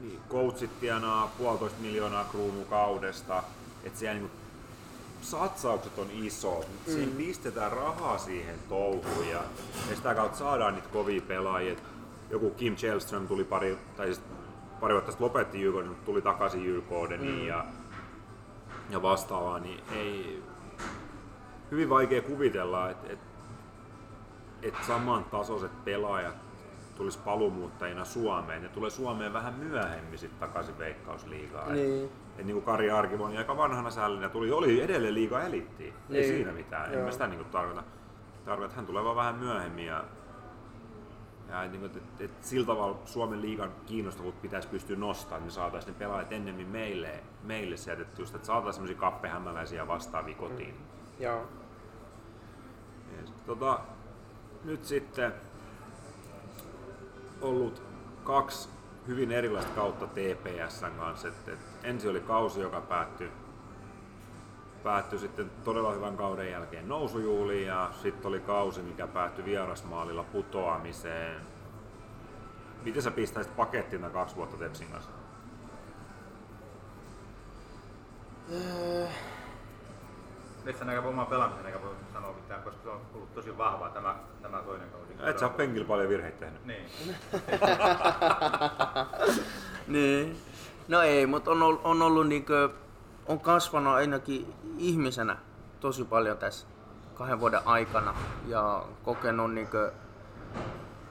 niin coachit tienaa puolitoista miljoonaa kruunua kaudesta, että siellä niinku satsaukset on iso, mm. siinä pistetään rahaa siihen touhuun ja, ja sitä kautta saadaan niitä kovia pelaajia. Joku Kim Chelström tuli pari, tai siis pari vuotta sitten lopetti JK, mutta tuli takaisin JK mm. ja, ja vastaavaa, niin ei, hyvin vaikea kuvitella, että et, et samantasoiset pelaajat tulisi palumuuttajina Suomeen. Ne tulee Suomeen vähän myöhemmin sitten takaisin Veikkausliigaan. Niin. Et, et niin kuin Kari Arkivon aika vanhana sällinä tuli, oli edelleen liiga elittiin. Niin. Ei siinä mitään. Joo. En mä sitä niin kuin tarkoita. tarkoita. Hän tulee vaan vähän myöhemmin. Ja, ja et, niin kuin, et, et, sillä tavalla Suomen liigan kiinnostavuutta pitäisi pystyä nostamaan, niin saataisiin ne pelaajat ennemmin meille, meille sieltä, että, just, että saataisiin semmoisia kappehämäläisiä vastaavia kotiin. Mm. Joo. Yes. Tota, nyt sitten ollut kaksi hyvin erilaista kautta TPSn kanssa. Et, et ensi oli kausi, joka päättyi päättyi sitten todella hyvän kauden jälkeen nousujuuliin ja sitten oli kausi, mikä päättyi vierasmaalilla putoamiseen. Miten sä pistäisit pakettina kaksi vuotta Tepsin kanssa? Öö. Oman pelaamisen voi sanoa mitään, koska se on ollut tosi vahvaa tämä, tämä toinen kausi. Et sä ole penkillä paljon virheitä tehnyt. Niin. niin. No ei, mutta on, ollut, on ollut niinkö, on kasvanut ainakin ihmisenä tosi paljon tässä kahden vuoden aikana ja kokenut niinkö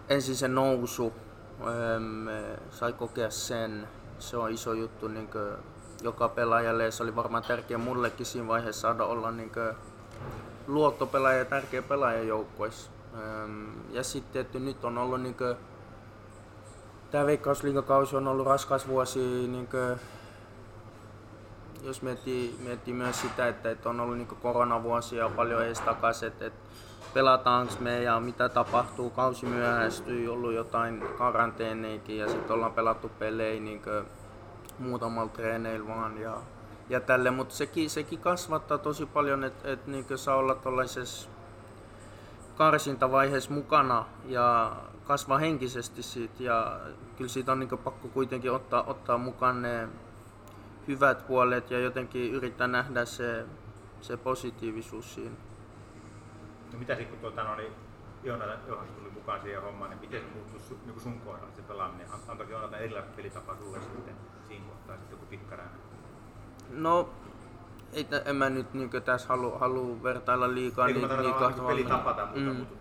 ensin se nousu, ähm, sai kokea sen, se on iso juttu niinkö joka pelaajalle ja se oli varmaan tärkeä mullekin siinä vaiheessa saada olla niinkö luottopelaaja ja tärkeä pelaaja joukkueessa. Ja sitten, että nyt on ollut niinkö tämä veikkausliigakausi on ollut raskas vuosi, niinkö, jos miettii, miettii myös sitä, että, että on ollut niin koronavuosi ja paljon edes takaisin, että, että pelataanko me ja mitä tapahtuu, kausi myöhästyy, ollut jotain karanteeneikin ja sitten ollaan pelattu pelejä niin muutamalla treeneillä vaan ja, ja tälle, mutta sekin, sekin kasvattaa tosi paljon, että, että niin saa olla tuollaisessa karsintavaiheessa mukana ja kasvaa henkisesti siitä ja kyllä siitä on niin pakko kuitenkin ottaa, ottaa mukaan ne hyvät puolet ja jotenkin yrittää nähdä se, se positiivisuus siinä. No mitä sitten kun tuota, no, niin Joonatan Johas tuli mukaan siihen hommaan, niin miten se muuttui niin sun kohdalla se pelaaminen? Antoiko Joonatan erilainen pelitapa sulle sitten siinä kohtaa sitten joku pikkarainen? No ei, en mä nyt niin tässä halua halu vertailla liikaa. Eikö niin, liikaa niin pelitapa tai muuta, mm. muuta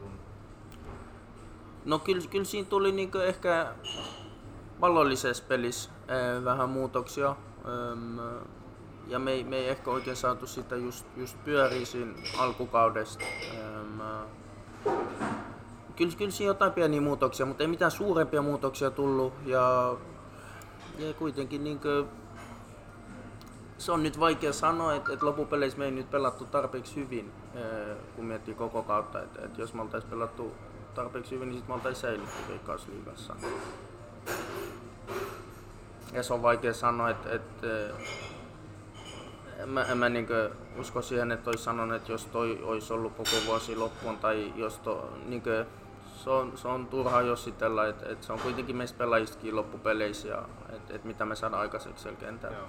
No kyllä, kyllä siinä tuli niin ehkä pallollisessa pelissä äh, vähän muutoksia. Ähm, ja me ei, me ei ehkä oikein saatu sitä just, just pyöriä siinä alkukaudesta. Ähm, kyllä, kyllä siinä jotain pieniä muutoksia, mutta ei mitään suurempia muutoksia tullut. Ja, ja kuitenkin niin kuin, se on nyt vaikea sanoa, että, että loppupeleissä me ei nyt pelattu tarpeeksi hyvin, kun miettii koko kautta. Että, että jos me oltaisiin pelattu tarpeeksi hyvin, niin sitten me oltaisiin säilytty Veikkausliigassa. Ja se on vaikea sanoa, että, että en mä, en mä niin usko siihen, että olisi sanonut, että jos toi olisi ollut koko vuosi loppuun tai jos to, niin kuin, se, on, se on turhaa jossitella, että, että se on kuitenkin meistä pelaajistakin loppupeleissä ja että, että mitä me saadaan aikaiseksi siellä kentällä. Joo.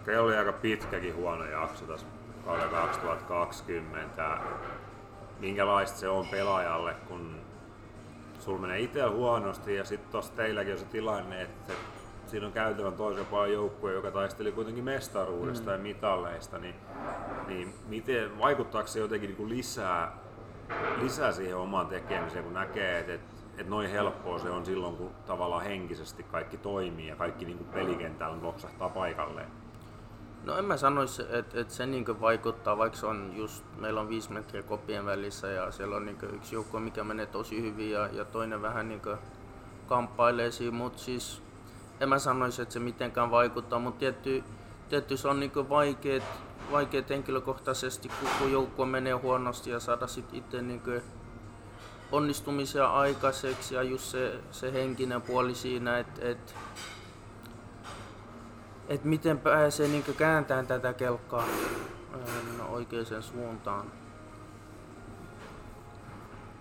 Okei, oli aika pitkäkin huono jakso tässä kauden 2020. Minkälaista se on pelaajalle, kun sulla menee itse huonosti ja sitten tuossa teilläkin on se tilanne, että siinä on käytävän toisen puolen joukkue, joka taisteli kuitenkin mestaruudesta mm. ja mitalleista, niin, niin miten, vaikuttaako se jotenkin niin kuin lisää, lisää siihen omaan tekemiseen, kun näkee, että, että, että noin helppoa se on silloin, kun tavallaan henkisesti kaikki toimii ja kaikki niin kuin pelikentällä loksahtaa paikalleen? No en mä sanoisi, että, että se niin vaikuttaa, vaikka se on just, meillä on viisi metriä kopien välissä ja siellä on niin yksi joukko, mikä menee tosi hyvin ja, ja toinen vähän niin kamppailee siinä, mutta siis en mä sanoisi, että se mitenkään vaikuttaa, mutta tietty, tietty se on niin vaikea vaikea henkilökohtaisesti, kun, joukkue menee huonosti ja saada sitten itse niin onnistumisia aikaiseksi ja just se, se henkinen puoli siinä, että et, et miten pääsee niin kääntämään tätä kelkkaa oikeaan suuntaan.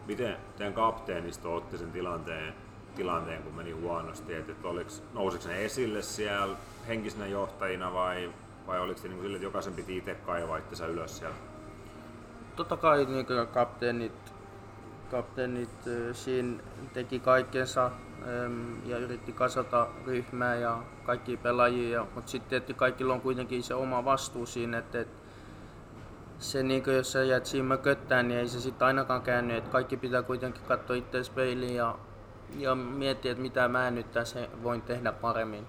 Miten teidän kapteenisto otti sen tilanteen, tilanteen kun meni huonosti? Että, että oliks, nousiko ne esille siellä henkisenä johtajina vai, vai oliko se niin sille, että jokaisen piti itse kaivaa itsensä ylös siellä? Totta kai niin kapteenit, kapteenit siinä teki kaikkensa ja yritti kasata ryhmää ja kaikki pelaajia, mutta sitten tietysti kaikilla on kuitenkin se oma vastuu siinä, että, että se niin kuin, jos sä jäät siinä köttään, niin ei se sitten ainakaan käänny. Että kaikki pitää kuitenkin katsoa itse peiliin ja, ja miettiä, että mitä mä nyt tässä voin tehdä paremmin.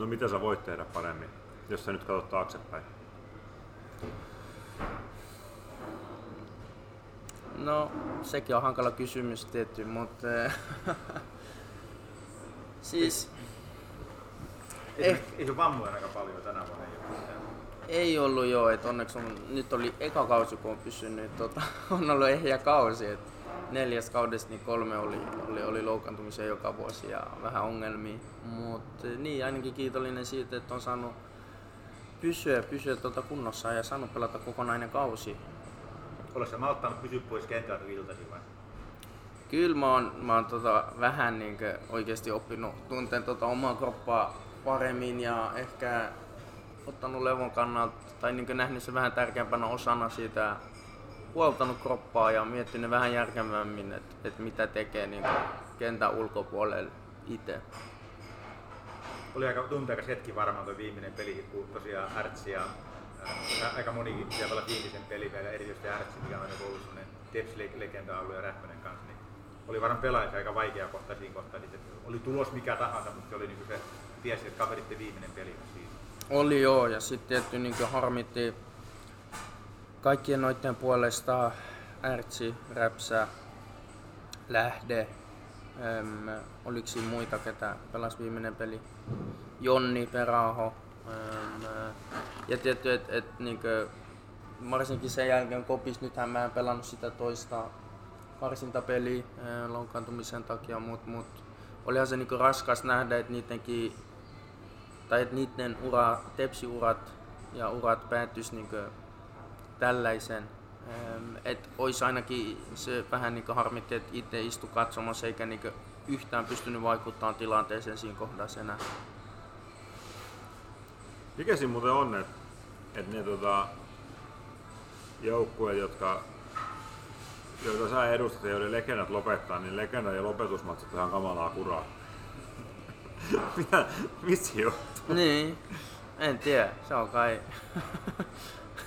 No mitä sä voit tehdä paremmin, jos sä nyt katsot taaksepäin? No, sekin on hankala kysymys tietty, mutta... siis... Ei, eh, ei se vammoja aika paljon tänä vuonna. Ei ollut joo, että onneksi on, nyt oli eka kausi kun on pysynyt, tota, on ollut ehjä kausi, että neljäs kaudesta niin kolme oli, oli, oli loukkaantumisia joka vuosi ja vähän ongelmia. Mutta niin, ainakin kiitollinen siitä, että on saanut pysyä, pysyä tuota kunnossa ja saanut pelata kokonainen kausi. Oletko malttanut pysyä pois kentältä iltaisin vai? Kyllä mä oon, mä oon tota, vähän niin oikeasti oppinut tunteen tota omaa kroppaa paremmin ja ehkä ottanut levon kannalta tai niin nähnyt se vähän tärkeämpänä osana siitä huoltanut kroppaa ja miettinyt vähän järkevämmin, että, että mitä tekee niin kentän ulkopuolella itse. Oli aika tunteikas hetki varmaan tuo viimeinen peli, kun tosiaan Ärtsi ja ää, aika monikin siellä viimeisen pelin vielä, erityisesti Ärtsi, mikä on ollut sellainen Teps-legenda ollut ja Rähmänen kanssa, niin oli varmaan pelaajassa aika vaikea kohta siinä kohtaa. Oli tulos mikä tahansa, mutta se oli niin se, tiesi, että kaveritte viimeinen peli on siinä. Oli joo, ja sitten tietty niin harmitti kaikkien noiden puolesta Ärtsi, Räpsä, Lähde, äm, oliko siinä muita, ketä pelasi viimeinen peli, Jonni, Peraho. Äm, ja tietty, että et, niin varsinkin sen jälkeen kopis, nythän mä en pelannut sitä toista karsintapeliä loukkaantumisen takia, mutta mut, olihan se niin raskas nähdä, että niidenkin tai että niiden ura, tepsiurat ja urat päättyisi niin tällaisen. Että olisi ainakin se vähän niin harmitti, että itse istu katsomassa eikä niin yhtään pystynyt vaikuttamaan tilanteeseen siinä kohdassa enää. Mikä siinä muuten on, että, että ne tota, joukkueet, jotka joita sä edustat ja joiden legendat lopettaa, niin legenda ja lopetusmatsit on ihan kamalaa kuraa. Mitä, johtuu? Niin, en tiedä. Se on kai...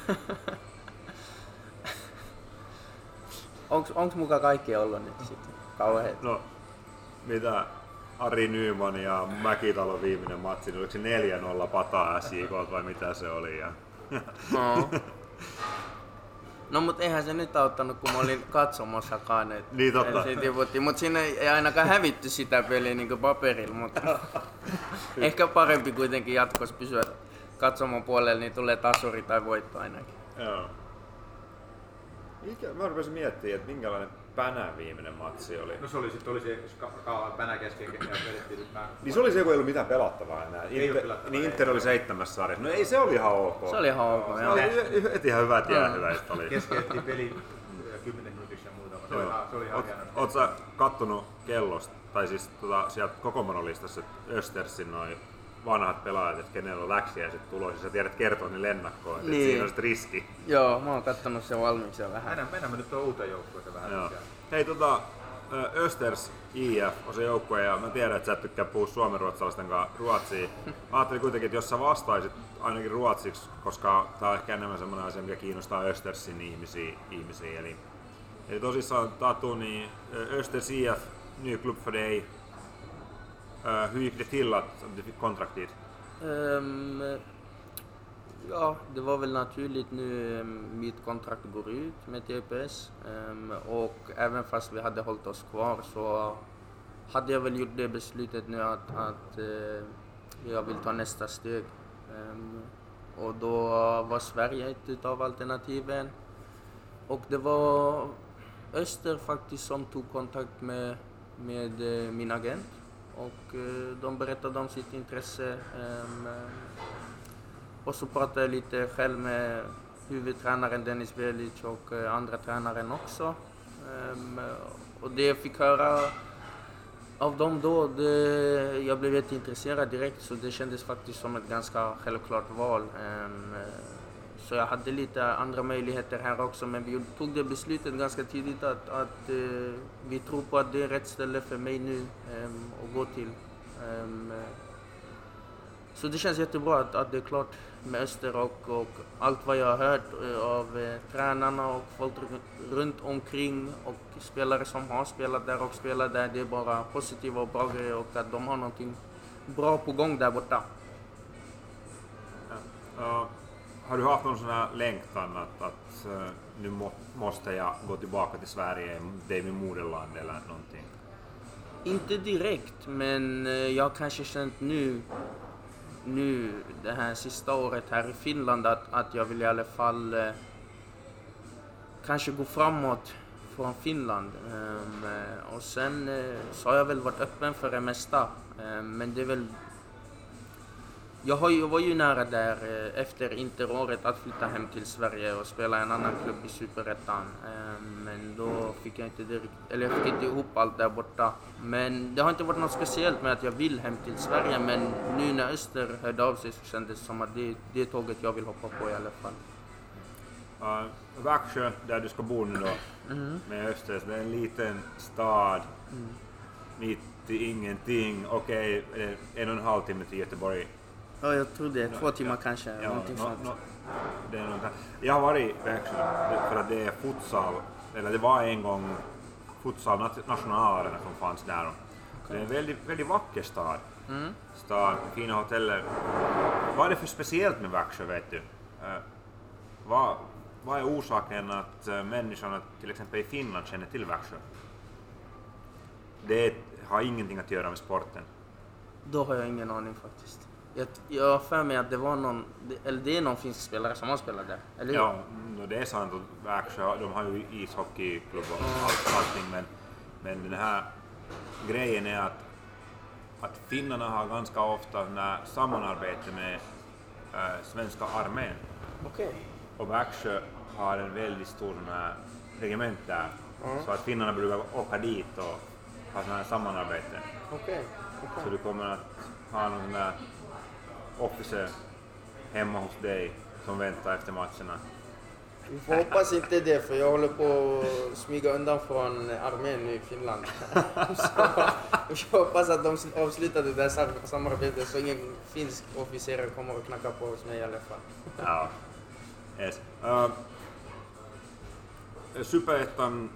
onks, onks muka kaikki ollut nyt sitten kauheet? No, mitä Ari Nyman ja Mäkitalo viimeinen matsi, niin oliko se 4-0 pataa SJK vai mitä se oli? Ja... No. No mut eihän se nyt auttanut, kun mä olin katsomassakaan. Et, niin totta. Mutta siinä ei ainakaan hävitty sitä peliä niin paperilla, mutta ehkä parempi kuitenkin jatkossa pysyä katsomon puolelle, niin tulee tasuri tai voitto ainakin. Joo. Mikä, mä rupesin miettimään, että minkälainen Pänä viimeinen matsi oli. No se oli sitten oli se kaava Pänä kesken ja vedettiin Niin se oli se, kun ei ollut mitään pelattavaa enää. Ei Inter, niin Inter oli seitsemässä sarjassa. No ei se oli ihan ok. Se oli ihan ok, Se oli heti ihan hyvät jäähyväiset oli. Keskeytettiin peli 10 minuutissa ja muuta. Se oli, se oli ihan. Oot sä kattonut kellosta, tai siis tota, sieltä kokomonolistassa Östersin noin vanhat pelaajat, että kenellä on läksiä sitten tulossa, sä tiedät kertoa niin lennakkoon, että niin. siinä on sitten riski. Joo, mä oon kattonut sen valmiiksi jo vähän. Mennään, mennään nyt tuon uuteen joukkueeseen vähän Joo. Hei tota, Östers IF on se joukkue ja mä tiedän, että sä et tykkää puhua suomenruotsalaisten kanssa ruotsia. Mä ajattelin kuitenkin, että jos sä vastaisit ainakin ruotsiksi, koska tää on ehkä enemmän semmoinen asia, mikä kiinnostaa Östersin ihmisiä. ihmisiä. Eli, eli tosissaan Tatu, niin Östers IF, ny klubb för dig, Uh, hur gick det till att du fick kontraktet? Um, ehm, ja, det var väl naturligt nu ehm, mitt kontrakt går ut med TPS um, ehm, och även fast vi hade hållit oss kvar så hade jag väl gjort det beslutet nu att, att uh, jag vill ta nästa steg. och då var Sverige ett utav alternativen. Och det var Öster faktiskt som tog kontakt med, med eh, min agent och eh, de berättade om sitt intresse. Ehm, och så pratade jag lite själv med huvudtränaren Dennis Belic och eh, andra tränaren också. Ehm, och det jag fick höra av dem då, det, jag blev jätteintresserad direkt så det kändes faktiskt som ett ganska självklart val. Ehm, så jag hade lite andra möjligheter här också men vi tog det beslutet ganska tidigt att, att eh, vi tror på att det är rätt ställe för mig nu ehm, att gå till. Ehm, eh, så det känns jättebra att, att det är klart med Öster och, och allt vad jag har hört eh, av eh, tränarna och folk runt omkring och spelare som har spelat där och spelar där. Det är bara positiva och bra grejer och att de har någonting bra på gång där borta. Ja, har du haft någon sån här längtan att, att eh, nu må, måste jag gå tillbaka till Sverige, det är min moderland eller någonting? Inte direkt, men eh, jag har kanske känt nu, nu det här sista året här i Finland att, att jag vill i alla fall eh, kanske gå framåt från Finland. Um, och sen eh, så har jag väl varit öppen för det mesta. Um, men det är väl... Jag, har, jag var ju nära där eh, efter interåret att flytta hem till Sverige och spela i en annan klubb i Superettan. Ehm, men då fick jag inte direkt, eller jag fick inte ihop allt där borta. Men det har inte varit något speciellt med att jag vill hem till Sverige men nu när Öster hörde av sig så kändes det som att det, det är tåget jag vill hoppa på i alla fall. Uh, Växjö, där du ska bo nu då, med Östers, det är en liten stad mitt i ingenting. Okej, det är en och en halv timme till Göteborg. Ja, jag tror det. Två timmar Ja. kanske. Ja, någonting nå- det är något. Jag har varit i Växjö för att det är futsal, eller det var en gång futsal nat- nationalarena som fanns där. Det är en väldigt, väldigt vacker stad. Mm. Stad, fina hoteller. Vad är det för speciellt med Växjö vet du? Eh, vad, vad är orsaken att uh, människorna till exempel i Finland känner till Växjö? Det har ingenting att göra med sporten. Då har jag ingen aning faktiskt. Jag, jag har för mig att det var någon, eller det är någon finsk spelare som har spelat där. Eller hur? Ja, mm, det är sant. att Växjö, de har ju ishockeyklubb och allt, allting, men, men den här grejen är att, att finnarna har ganska ofta när samarbete med äh, svenska armén. Okej. Och Växjö har en väldigt stor regement där. Mm. Så att finnarna brukar åka dit och ha sådana här samarbete. Okej. Så du kommer att ha någon sån där officer hemma hos dig som väntar efter matcherna. Vi får hoppas inte det för jag håller på att smyga undan från armén nu i Finland. så jag hoppas att de avslutar det där sam- samarbetet så ingen finsk officer kommer och knackar på hos mig i alla fall. Ja. Yes. Uh, Superettan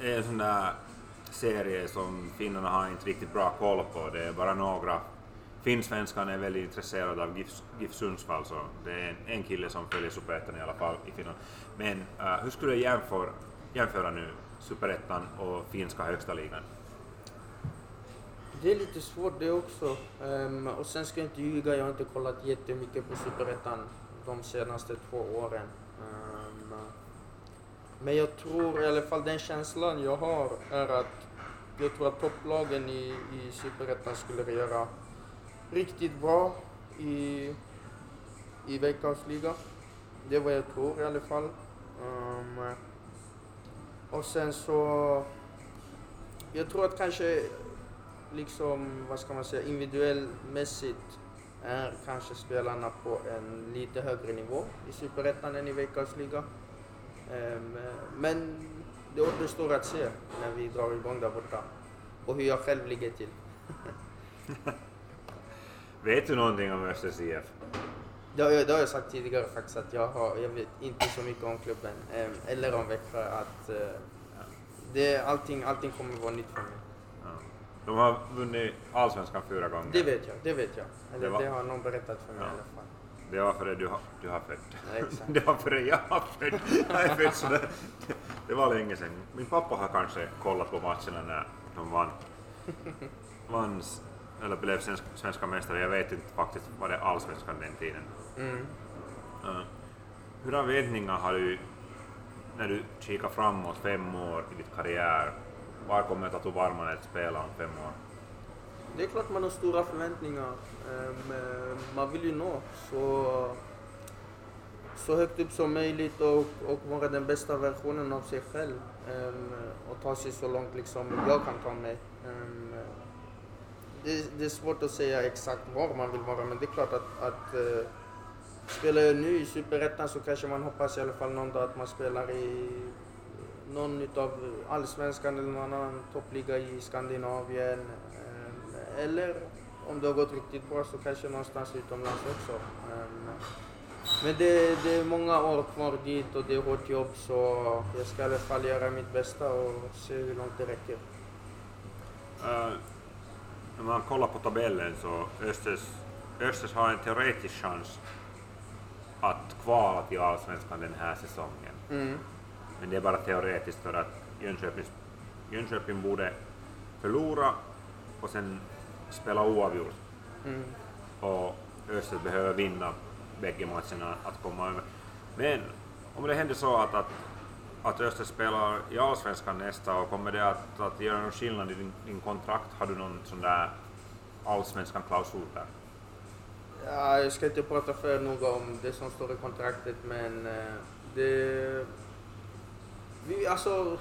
är en sån där serie som finnarna har inte riktigt bra koll på. Det är bara några. Finnsvenskan är väldigt intresserad av GIF, GIF Sundsvall, så det är en, en kille som följer Superettan i alla fall i Finland. Men uh, hur skulle du jämföra, jämföra nu Superettan och finska högsta ligan? Det är lite svårt det också. Um, och sen ska jag inte ljuga, jag har inte kollat jättemycket på Superettan de senaste två åren. Um, men jag tror i alla fall den känslan jag har är att jag tror att topplagen i, i Superettan skulle göra riktigt bra i, i veckans Det är vad jag tror i alla fall. Um, och sen så... Jag tror att kanske liksom, vad ska man säga, individuellmässigt är kanske spelarna på en lite högre nivå i Superettan än i veckans liga. Um, men det återstår att se när vi drar igång där borta och hur jag själv ligger till. Vet du någonting om Östers IF? Det jag, det har jag sagt tidigare faktiskt att jag, har, jag vet inte så mycket om klubben ehm, eller om Växjö. Att, eh, det, allting, allting kommer vara nytt för mig. Ja. De har vunnit Allsvenskan fyra gånger. Det vet jag, det vet jag. Eller Det var- det har någon berättat för mig Ja. i alla fall. Det var före du har, du har fött. Ja. Det var före jag har fött. Jag är född så det, det var länge sedan. Min pappa har kanske kollat på matcherna när de vann. vann eller blev svensk, svenska mästare. Jag vet inte faktiskt vad det allsvenskan den tiden. Mm. Hurdana väntningar har du när du kikar framåt fem år i ditt karriär? Var kommer Tatu Varmanen att spela om fem år? Det är klart man har stora förväntningar. Ehm, eh, Man vill ju nå så, så högt upp som möjligt och, och vara den bästa versionen av sig själv. Ehm, Och ta sig så långt liksom jag kan ta mig. Det, det är svårt att säga exakt var man vill vara men det är klart att, att uh, spelar jag nu i Superettan så kanske man hoppas i alla fall någon dag att man spelar i någon utav allsvenskan eller någon annan toppliga i Skandinavien. Ehm, Eller om det har gått riktigt bra så kanske någonstans utomlands också. Um, Men det, det är många år kvar dit och det är hårt jobb så jag ska i alla fall göra mitt bästa och se hur långt det räcker. Uh, när man kollar på tabellen så Östers, Östers har en teoretisk chans att kvala till Allsvenskan den här säsongen. Mm. Men det är bara teoretiskt för att Jönköping, Jönköping borde förlora och sen spela oavgjort. Mm. Och Öster behöver vinna bägge matcherna att komma över. Men om det händer så att, att, att Öster spelar i Allsvenskan nästa år, kommer det att, att göra någon skillnad i din, din kontrakt? Har du någon sån där Allsvenskan-klausul där? Ja, jag ska inte prata för noga om det som står i kontraktet men eh, det... Vi, alltså,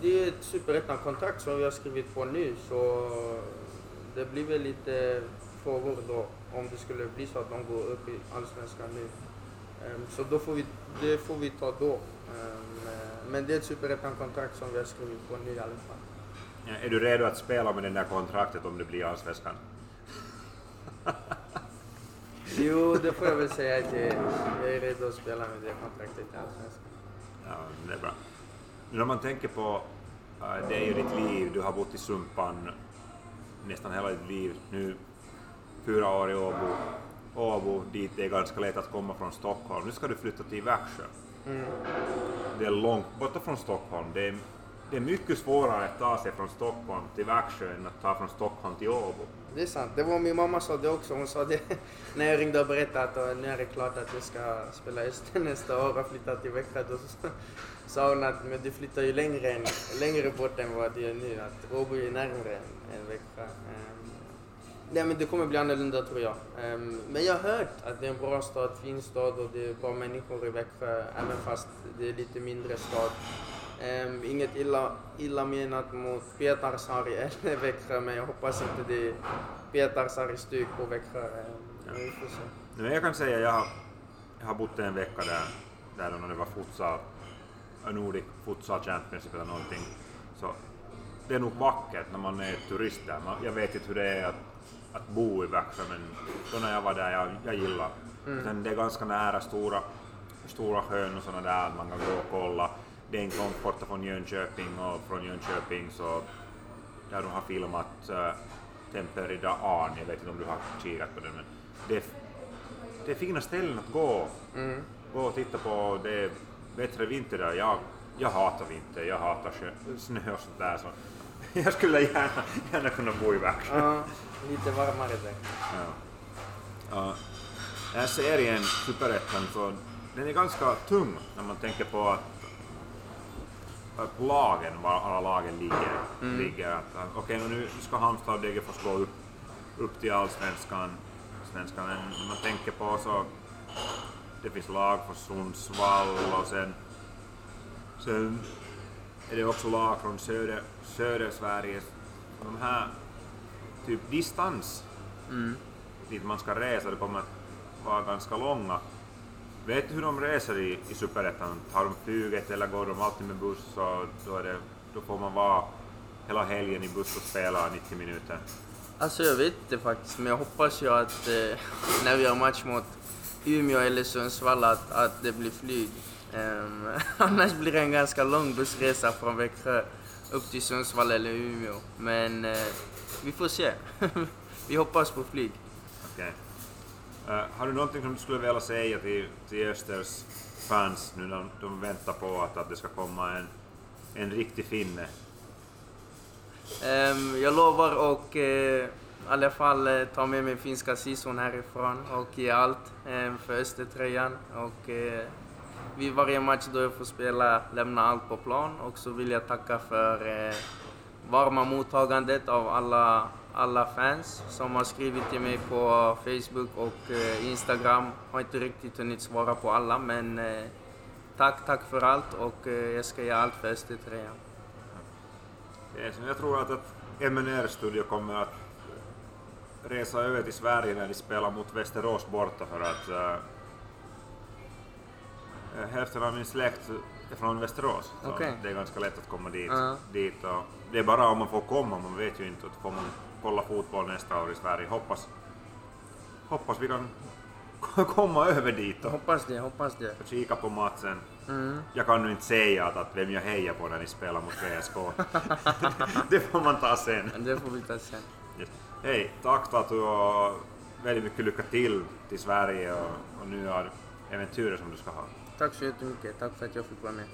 det är ett superettan-kontrakt som vi har skrivit på nu så det blir väl lite frågor då om det skulle bli så att de går upp i Allsvenskan nu. Ehm, så då får vi, det får vi ta då. Ehm, men det är ett superettan-kontrakt som vi har skrivit på nu i alla fall. Ja, Är du redo att spela med det där kontraktet om det blir Allsvenskan? Jo, det får jag väl säga att jag är. Jag är redo att spela med det kontraktet i Allsvenskan. Ja, det är bra. När man tänker på, äh, det är ju ditt liv, du har bott i Sumpan nästan hela ditt liv. Nu fyra år i Åbo, Åbo dit det är ganska lätt att komma från Stockholm. Nu ska du flytta till Växjö. Det är långt borta från Stockholm. Det är, det är mycket svårare att ta sig från Stockholm till Växjö än att ta från Stockholm till Åbo. Det är sant. Det var min mamma sa det också. Hon sa det när jag ringde och berättade att nu är det klart att jag ska spela Öster nästa år och flytta till Växjö. Då sa hon att men du flyttar ju längre, än, längre bort än vad du gör nu. Att Åbo är närmare än Växjö. Eh, Nej men det kommer bli annorlunda tror jag. Ehm, Men jag har hört att det är en bra stad, fin stad och det är bra människor i Växjö även fast det är lite mindre stad. Ehm, inget illa, illa menat mot Pietarsaari eller Växjö men jag hoppas inte det är Pietarsaari stug på Växjö. Får se. Men jag kan säga, jag har, jag har bott en vecka där, där när det var futsal, Nordic Futsal Championship eller någonting. Så det är nog vackert när man är turist där. Man, jag vet inte hur det är att, att bo i Växjö men då när jag var där, jag, jag gillar. Sen det är ganska nära stora, stora sjön och sådana där, man kan gå och kolla. Det är inte långt borta från Jönköping och från Jönköping så där de har filmat uh, Temperida Arn, jag vet inte om du har kikat på den men det är, det är fina ställen att gå, gå och titta på. Det är bättre vinter där. Jag, jag hatar vinter, jag hatar snö och sånt där. Så jag skulle gärna, gärna kunna bo i Växjö. Ja, lite varmare där. Ja. Ja. Den här serien, Superettan, så den är ganska tung när man tänker på att att lagen, var alla lagen ligger. ligger att, att, Okej, okay, nu ska Halmstad och Degerfors gå upp, upp till allsvenskan. Svenskan, men när man tänker på så det finns lag från Sundsvall och sen, sen är det också lag från söder, söder Sverige. De här typ distans dit man ska resa, det kommer att vara ganska långa. Vet du hur de reser i, i Superettan? Tar de flyget eller går de alltid med buss? Och då, det, då får man vara hela helgen i buss och spela 90 minuter. Alltså jag vet inte faktiskt, men jag hoppas ju att eh, när vi har match mot Umeå eller Sundsvall att, att det blir flyg. Ehm, annars blir det en ganska lång bussresa från Växjö upp till Sundsvall eller Umeå. Men eh, vi får se. vi hoppas på flyg. Okej. Eh, har du någonting som du skulle vilja säga till, till Östers fans nu när de väntar på att, att det ska komma en, en riktig finne? Ehm, jag lovar och eh, alla fall eh, ta med mig finska sisun härifrån och ge allt eh, för Östertröjan. Och eh, vid varje match då jag får spela lämna allt på plan och så vill jag tacka för eh, varma mottagandet av alla, alla fans som har skrivit till mig på Facebook och eh, Instagram. Har inte riktigt hunnit svara på alla men eh, tack, tack för allt och eh, jag ska göra allt för Östertrean. Eh, jag tror att, att MNR-studio kommer att eh, resa över till Sverige när de spelar mot Västerås borta för att äh, hälften av min släkt är från Västerås. Så Okej. det är ganska lätt att komma dit. Ja. dit och det är bara om man får komma, man vet ju inte. Att får man kolla fotboll nästa år i Sverige. Hoppas, hoppas vi kan komma över dit och Hoppas det, hoppas det. kika på matchen. Mm. Jag kan nu inte säga att, att vem jag hejar på när ni spelar mot VSK. det får man ta sen. Det får vi ta sen. Yes. Hej, tack Tatu och väldigt mycket lycka till till Sverige och, och nya äventyr som du ska ha. Tack så jättemycket. Tack för att jag fick vara med.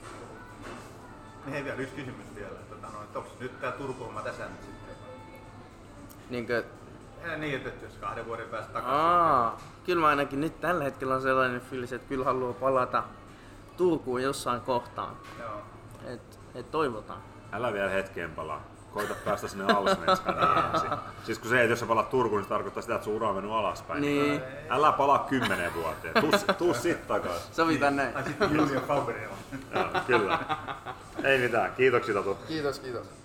Niin hei, vielä yksi kysymys vielä. Tota, no, että onko nyt tämä Turku-homma tässä nyt sitten? Niinkö, Ja niin, että jos kahden vuoden päästä takaisin. aa, kyllä mä ainakin nyt tällä hetkellä on sellainen fiilis, että kyllä haluaa palata Turkuun jossain kohtaan. Joo. Et, et toivotaan. Älä vielä hetkeen palaa. Koita päästä sinne Allsvenskan ensin. Siis kun se, että jos sä palaat Turkuun, niin se tarkoittaa sitä, että sun ura on mennyt alaspäin. Niin. Älä palaa kymmenen vuoteen. Tuu, tuu sit takas. Sovitaan näin. Ai sitten Julia Fauberilla. Joo, kyllä. Ei mitään. Kiitoksia Tatu. Kiitos, kiitos.